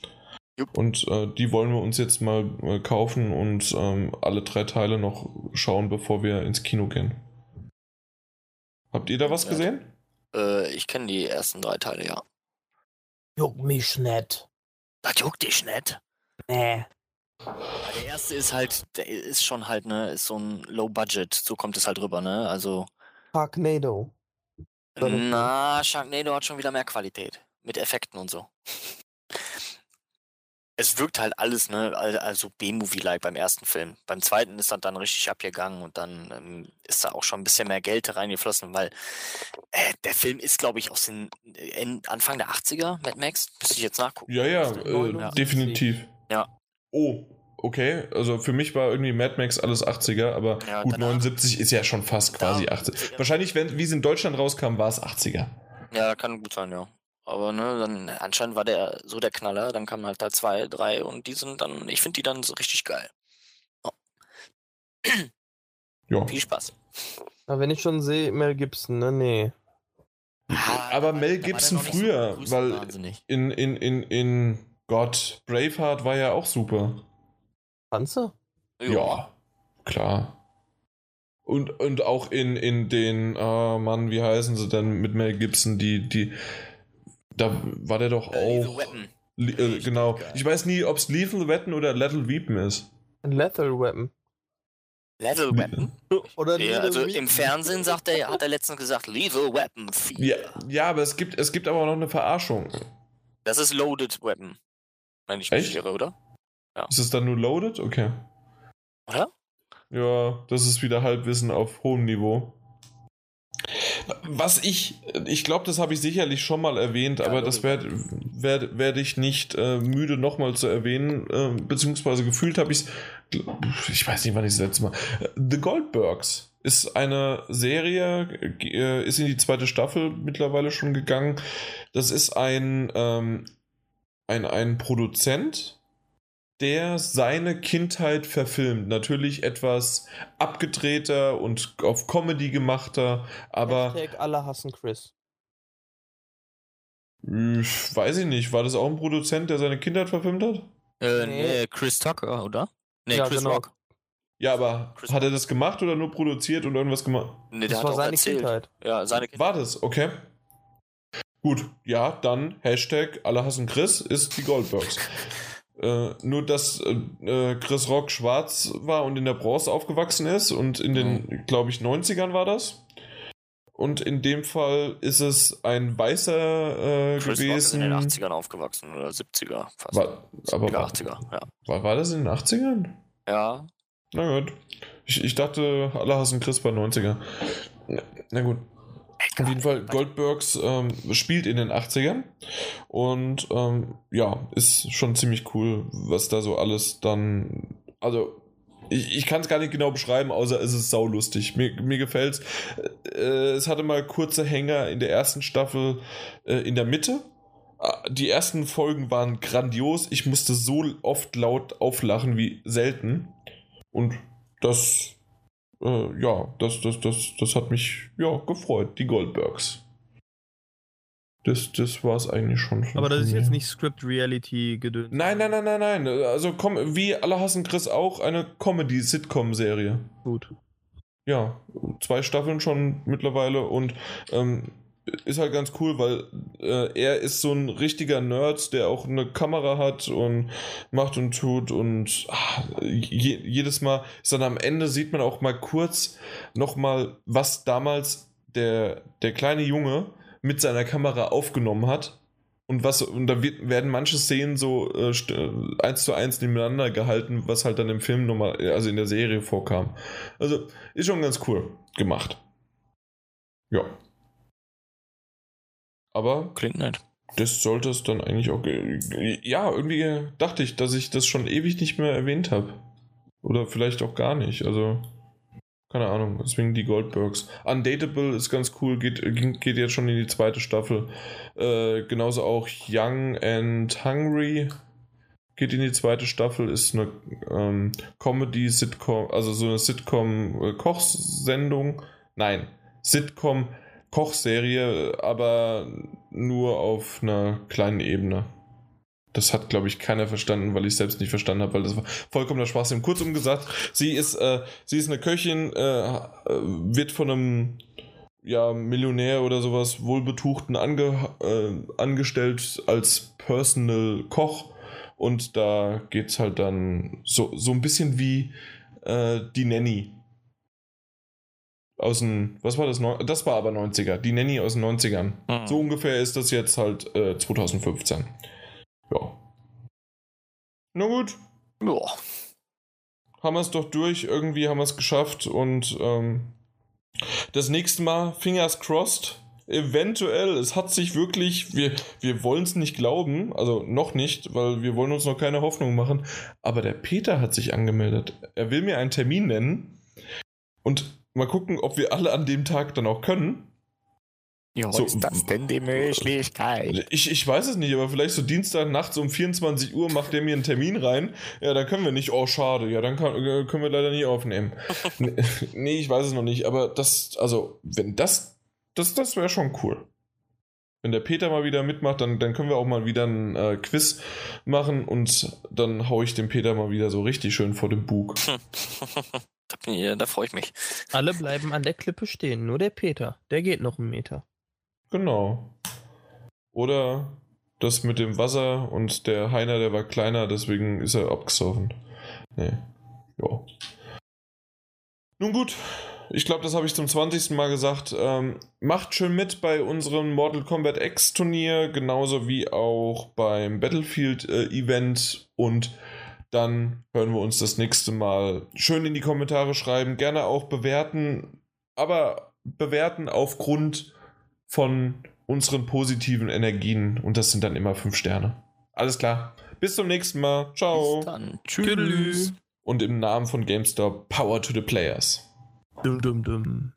Jupp. Und äh, die wollen wir uns jetzt mal äh, kaufen und ähm, alle drei Teile noch schauen, bevor wir ins Kino gehen. Habt ihr da was gesehen? Äh, ich kenne die ersten drei Teile, ja. Juckt mich nicht. Das juckt dich nicht? Nee. Der erste ist halt, der ist schon halt, ne, ist so ein Low Budget, so kommt es halt rüber, ne? Also Sharknado. Na, Sharknado hat schon wieder mehr Qualität. Mit Effekten und so. Es wirkt halt alles, ne, also B-Movie-like beim ersten Film. Beim zweiten ist das dann richtig abgegangen und dann ähm, ist da auch schon ein bisschen mehr Geld reingeflossen, weil äh, der Film ist, glaube ich, aus den äh, Anfang der 80er, Mad Max. Müsste ich jetzt nachgucken. Ja, ja, äh, ja. definitiv. Ja. Oh, okay. Also für mich war irgendwie Mad Max alles 80er, aber ja, gut, 79 ist ja schon fast quasi 80. Wahrscheinlich, wenn, wie es in Deutschland rauskam, war es 80er. Ja, kann gut sein, ja. Aber ne, dann anscheinend war der so der Knaller, dann kamen halt da zwei, drei und die sind dann, ich finde die dann so richtig geil. Oh. Ja. Viel Spaß. Aber wenn ich schon sehe, Mel Gibson, ne? Nee. Ah, aber Mel Gibson früher, so weil in, in, in, in Gott, Braveheart war ja auch super. Panzer? Ja, klar. Und, und auch in, in den, äh, Mann, wie heißen sie denn mit Mel Gibson, die, die, da war der doch äh, auch. Le äh, genau. Ich weiß nie, ob es Lethal Weapon oder Lethal Weapon ist. Lethal Weapon. Lethal Weapon? Oder ja, also im Fernsehen sagt er, hat er letztens gesagt, Lethal Weapon 4. Ja, ja, aber es gibt, es gibt aber noch eine Verarschung. Das ist Loaded Weapon. Wenn ich mich irre, oder? Ja. Ist es dann nur loaded? Okay. Oder? Ja, das ist wieder Halbwissen auf hohem Niveau. Was ich, ich glaube, das habe ich sicherlich schon mal erwähnt, ja, aber das werde werd, werd ich nicht äh, müde nochmal zu erwähnen, äh, beziehungsweise gefühlt habe ich es, ich weiß nicht, wann ich es letzte Mal. The Goldbergs ist eine Serie, äh, ist in die zweite Staffel mittlerweile schon gegangen. Das ist ein, ähm, ein, ein Produzent, der seine Kindheit verfilmt. Natürlich etwas abgedrehter und auf Comedy gemachter, aber. Hashtag alle hassen Chris. Weiß ich nicht. War das auch ein Produzent, der seine Kindheit verfilmt hat? Äh, nee, Chris Tucker, oder? Nee, ja, Chris genau. Rock. Ja, aber Chris hat er das gemacht oder nur produziert und irgendwas gemacht? Nee, der das hat war seine erzählt. Kindheit. Ja, seine Kindheit. War das, okay. Gut, ja, dann Hashtag alle hassen Chris ist die Goldbergs. äh, nur, dass äh, Chris Rock schwarz war und in der Bronze aufgewachsen ist und in den, glaube ich, 90ern war das. Und in dem Fall ist es ein weißer äh, Chris gewesen. Rock ist in den 80ern aufgewachsen oder 70er fast. War, aber 80er, ja. War, war das in den 80ern? Ja. Na gut. Ich, ich dachte, alle hassen Chris bei 90er. Na gut. Auf jeden Fall, Goldbergs ähm, spielt in den 80ern und ähm, ja, ist schon ziemlich cool, was da so alles dann. Also, ich, ich kann es gar nicht genau beschreiben, außer es ist saulustig. Mir, mir gefällt es. Äh, es hatte mal kurze Hänger in der ersten Staffel äh, in der Mitte. Ah, die ersten Folgen waren grandios. Ich musste so oft laut auflachen wie selten. Und das äh, ja, das, das, das, das hat mich ja, gefreut, die Goldbergs. Das, das war es eigentlich schon. Aber das ist jetzt nicht Script-Reality-gedöns. Nein, nein, nein, nein, nein. Also komm, wie alle hassen Chris auch, eine Comedy-Sitcom-Serie. Gut. Ja, zwei Staffeln schon mittlerweile und ähm, ist halt ganz cool, weil äh, er ist so ein richtiger Nerd, der auch eine Kamera hat und macht und tut und ach, je, jedes Mal dann am Ende sieht man auch mal kurz nochmal, was damals der, der kleine Junge mit seiner Kamera aufgenommen hat und was und da wird, werden manche Szenen so äh, eins zu eins nebeneinander gehalten, was halt dann im Film nochmal, also in der Serie vorkam. Also ist schon ganz cool gemacht. Ja. Aber. Klingt nett. Das sollte es dann eigentlich auch. Ja, irgendwie dachte ich, dass ich das schon ewig nicht mehr erwähnt habe. Oder vielleicht auch gar nicht. Also. Keine Ahnung, deswegen die Goldbergs. Undateable ist ganz cool, geht, geht jetzt schon in die zweite Staffel. Äh, genauso auch Young and Hungry geht in die zweite Staffel, ist eine ähm, Comedy-Sitcom, also so eine Sitcom-Kochsendung. Nein, Sitcom Kochserie, aber nur auf einer kleinen Ebene. Das hat, glaube ich, keiner verstanden, weil ich selbst nicht verstanden habe, weil das war vollkommener Schwachsinn. Kurzum gesagt, sie ist, äh, sie ist eine Köchin, äh, wird von einem ja, Millionär oder sowas wohlbetuchten ange, äh, angestellt als Personal Koch. Und da geht es halt dann so, so ein bisschen wie äh, die Nanny aus den, was war das? Das war aber 90er, die Nanny aus den 90ern. Mhm. So ungefähr ist das jetzt halt äh, 2015. Ja. Na gut. Ja. Haben wir es doch durch, irgendwie haben wir es geschafft und ähm, das nächste Mal, fingers crossed, eventuell, es hat sich wirklich, wir, wir wollen es nicht glauben, also noch nicht, weil wir wollen uns noch keine Hoffnung machen, aber der Peter hat sich angemeldet. Er will mir einen Termin nennen und Mal gucken, ob wir alle an dem Tag dann auch können. Ja, so, ist das denn die Möglichkeit? Ich, ich weiß es nicht, aber vielleicht so Dienstag nachts um 24 Uhr macht der mir einen Termin rein. Ja, dann können wir nicht. Oh, schade. Ja, dann kann, äh, können wir leider nie aufnehmen. nee, ich weiß es noch nicht, aber das, also, wenn das, das, das wäre schon cool. Wenn der Peter mal wieder mitmacht, dann, dann können wir auch mal wieder ein äh, Quiz machen und dann haue ich den Peter mal wieder so richtig schön vor dem Bug. Da, da freue ich mich. Alle bleiben an der Klippe stehen, nur der Peter. Der geht noch einen Meter. Genau. Oder das mit dem Wasser und der Heiner, der war kleiner, deswegen ist er abgesoffen. Nee. Ja. Nun gut, ich glaube, das habe ich zum 20. Mal gesagt. Ähm, macht schön mit bei unserem Mortal Kombat X Turnier, genauso wie auch beim Battlefield äh, Event und dann hören wir uns das nächste Mal. Schön in die Kommentare schreiben, gerne auch bewerten, aber bewerten aufgrund von unseren positiven Energien und das sind dann immer fünf Sterne. Alles klar. Bis zum nächsten Mal. Ciao. Bis dann. Tschüss. Und im Namen von GameStop, Power to the Players. Dum dum dum.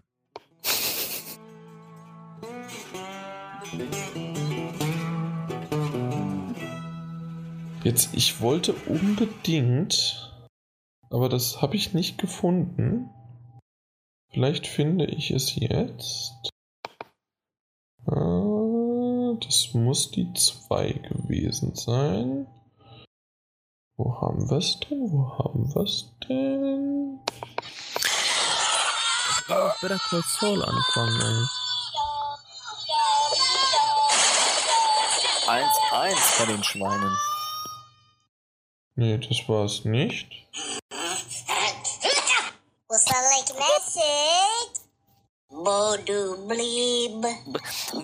Jetzt, ich wollte unbedingt, aber das habe ich nicht gefunden. Vielleicht finde ich es jetzt. Ah, das muss die 2 gewesen sein. Wo haben wir es denn? Wo haben wir es denn? Better Call Saul anfangen, ey. 1-1 bei den Schweinen. Nee, das war es nicht. Bodu blib,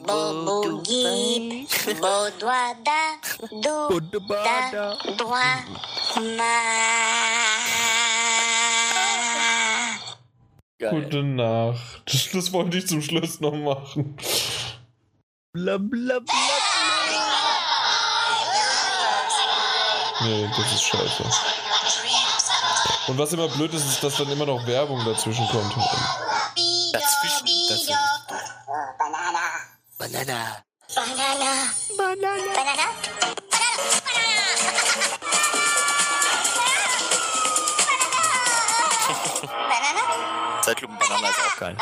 bobu gib, bodwada, du, da, dwa, ma. Gute Nacht. Das, das wollte ich zum Schluss noch machen. Bla bla bla. Nee, das ist scheiße. Und was immer blöd ist, ist, dass dann immer noch Werbung dazwischen kommt. Dazwischen? dazwischen. Banana. Banana. Banana. Banana. Banana. Banana. Zeitlupen Banana ist auch geil.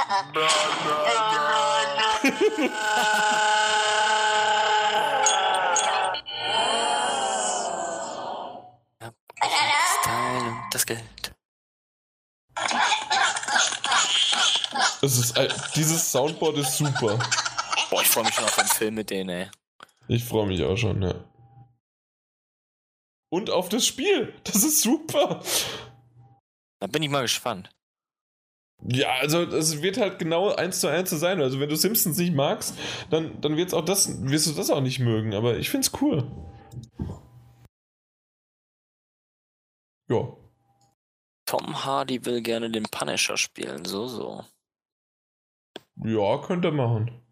das Geld. Es ist, dieses Soundboard ist super. Boah, ich freue mich schon auf den Film mit denen, ey. Ich freue mich auch schon, ja. Und auf das Spiel. Das ist super. Da bin ich mal gespannt. Ja, also es wird halt genau eins zu eins zu sein. Also wenn du Simpsons nicht magst, dann, dann wird's auch das, wirst du das auch nicht mögen. Aber ich find's cool. Ja. Tom Hardy will gerne den Punisher spielen, so, so. Ja, könnte er machen.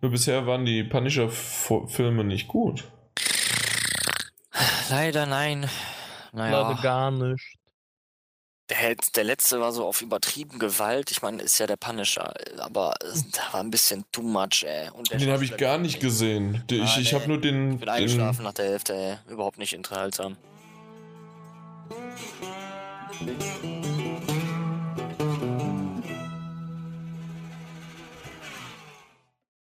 Nur bisher waren die Punisher-Filme nicht gut. Leider nein. Naja. Leider gar nicht. Der, der letzte war so auf übertrieben Gewalt. Ich meine, ist ja der Punisher, aber da war ein bisschen too much, ey. den habe ich gar nicht gesehen. ich ah, ich habe nur den. Ich bin eingeschlafen nach der Hälfte, ey. Überhaupt nicht unterhaltsam.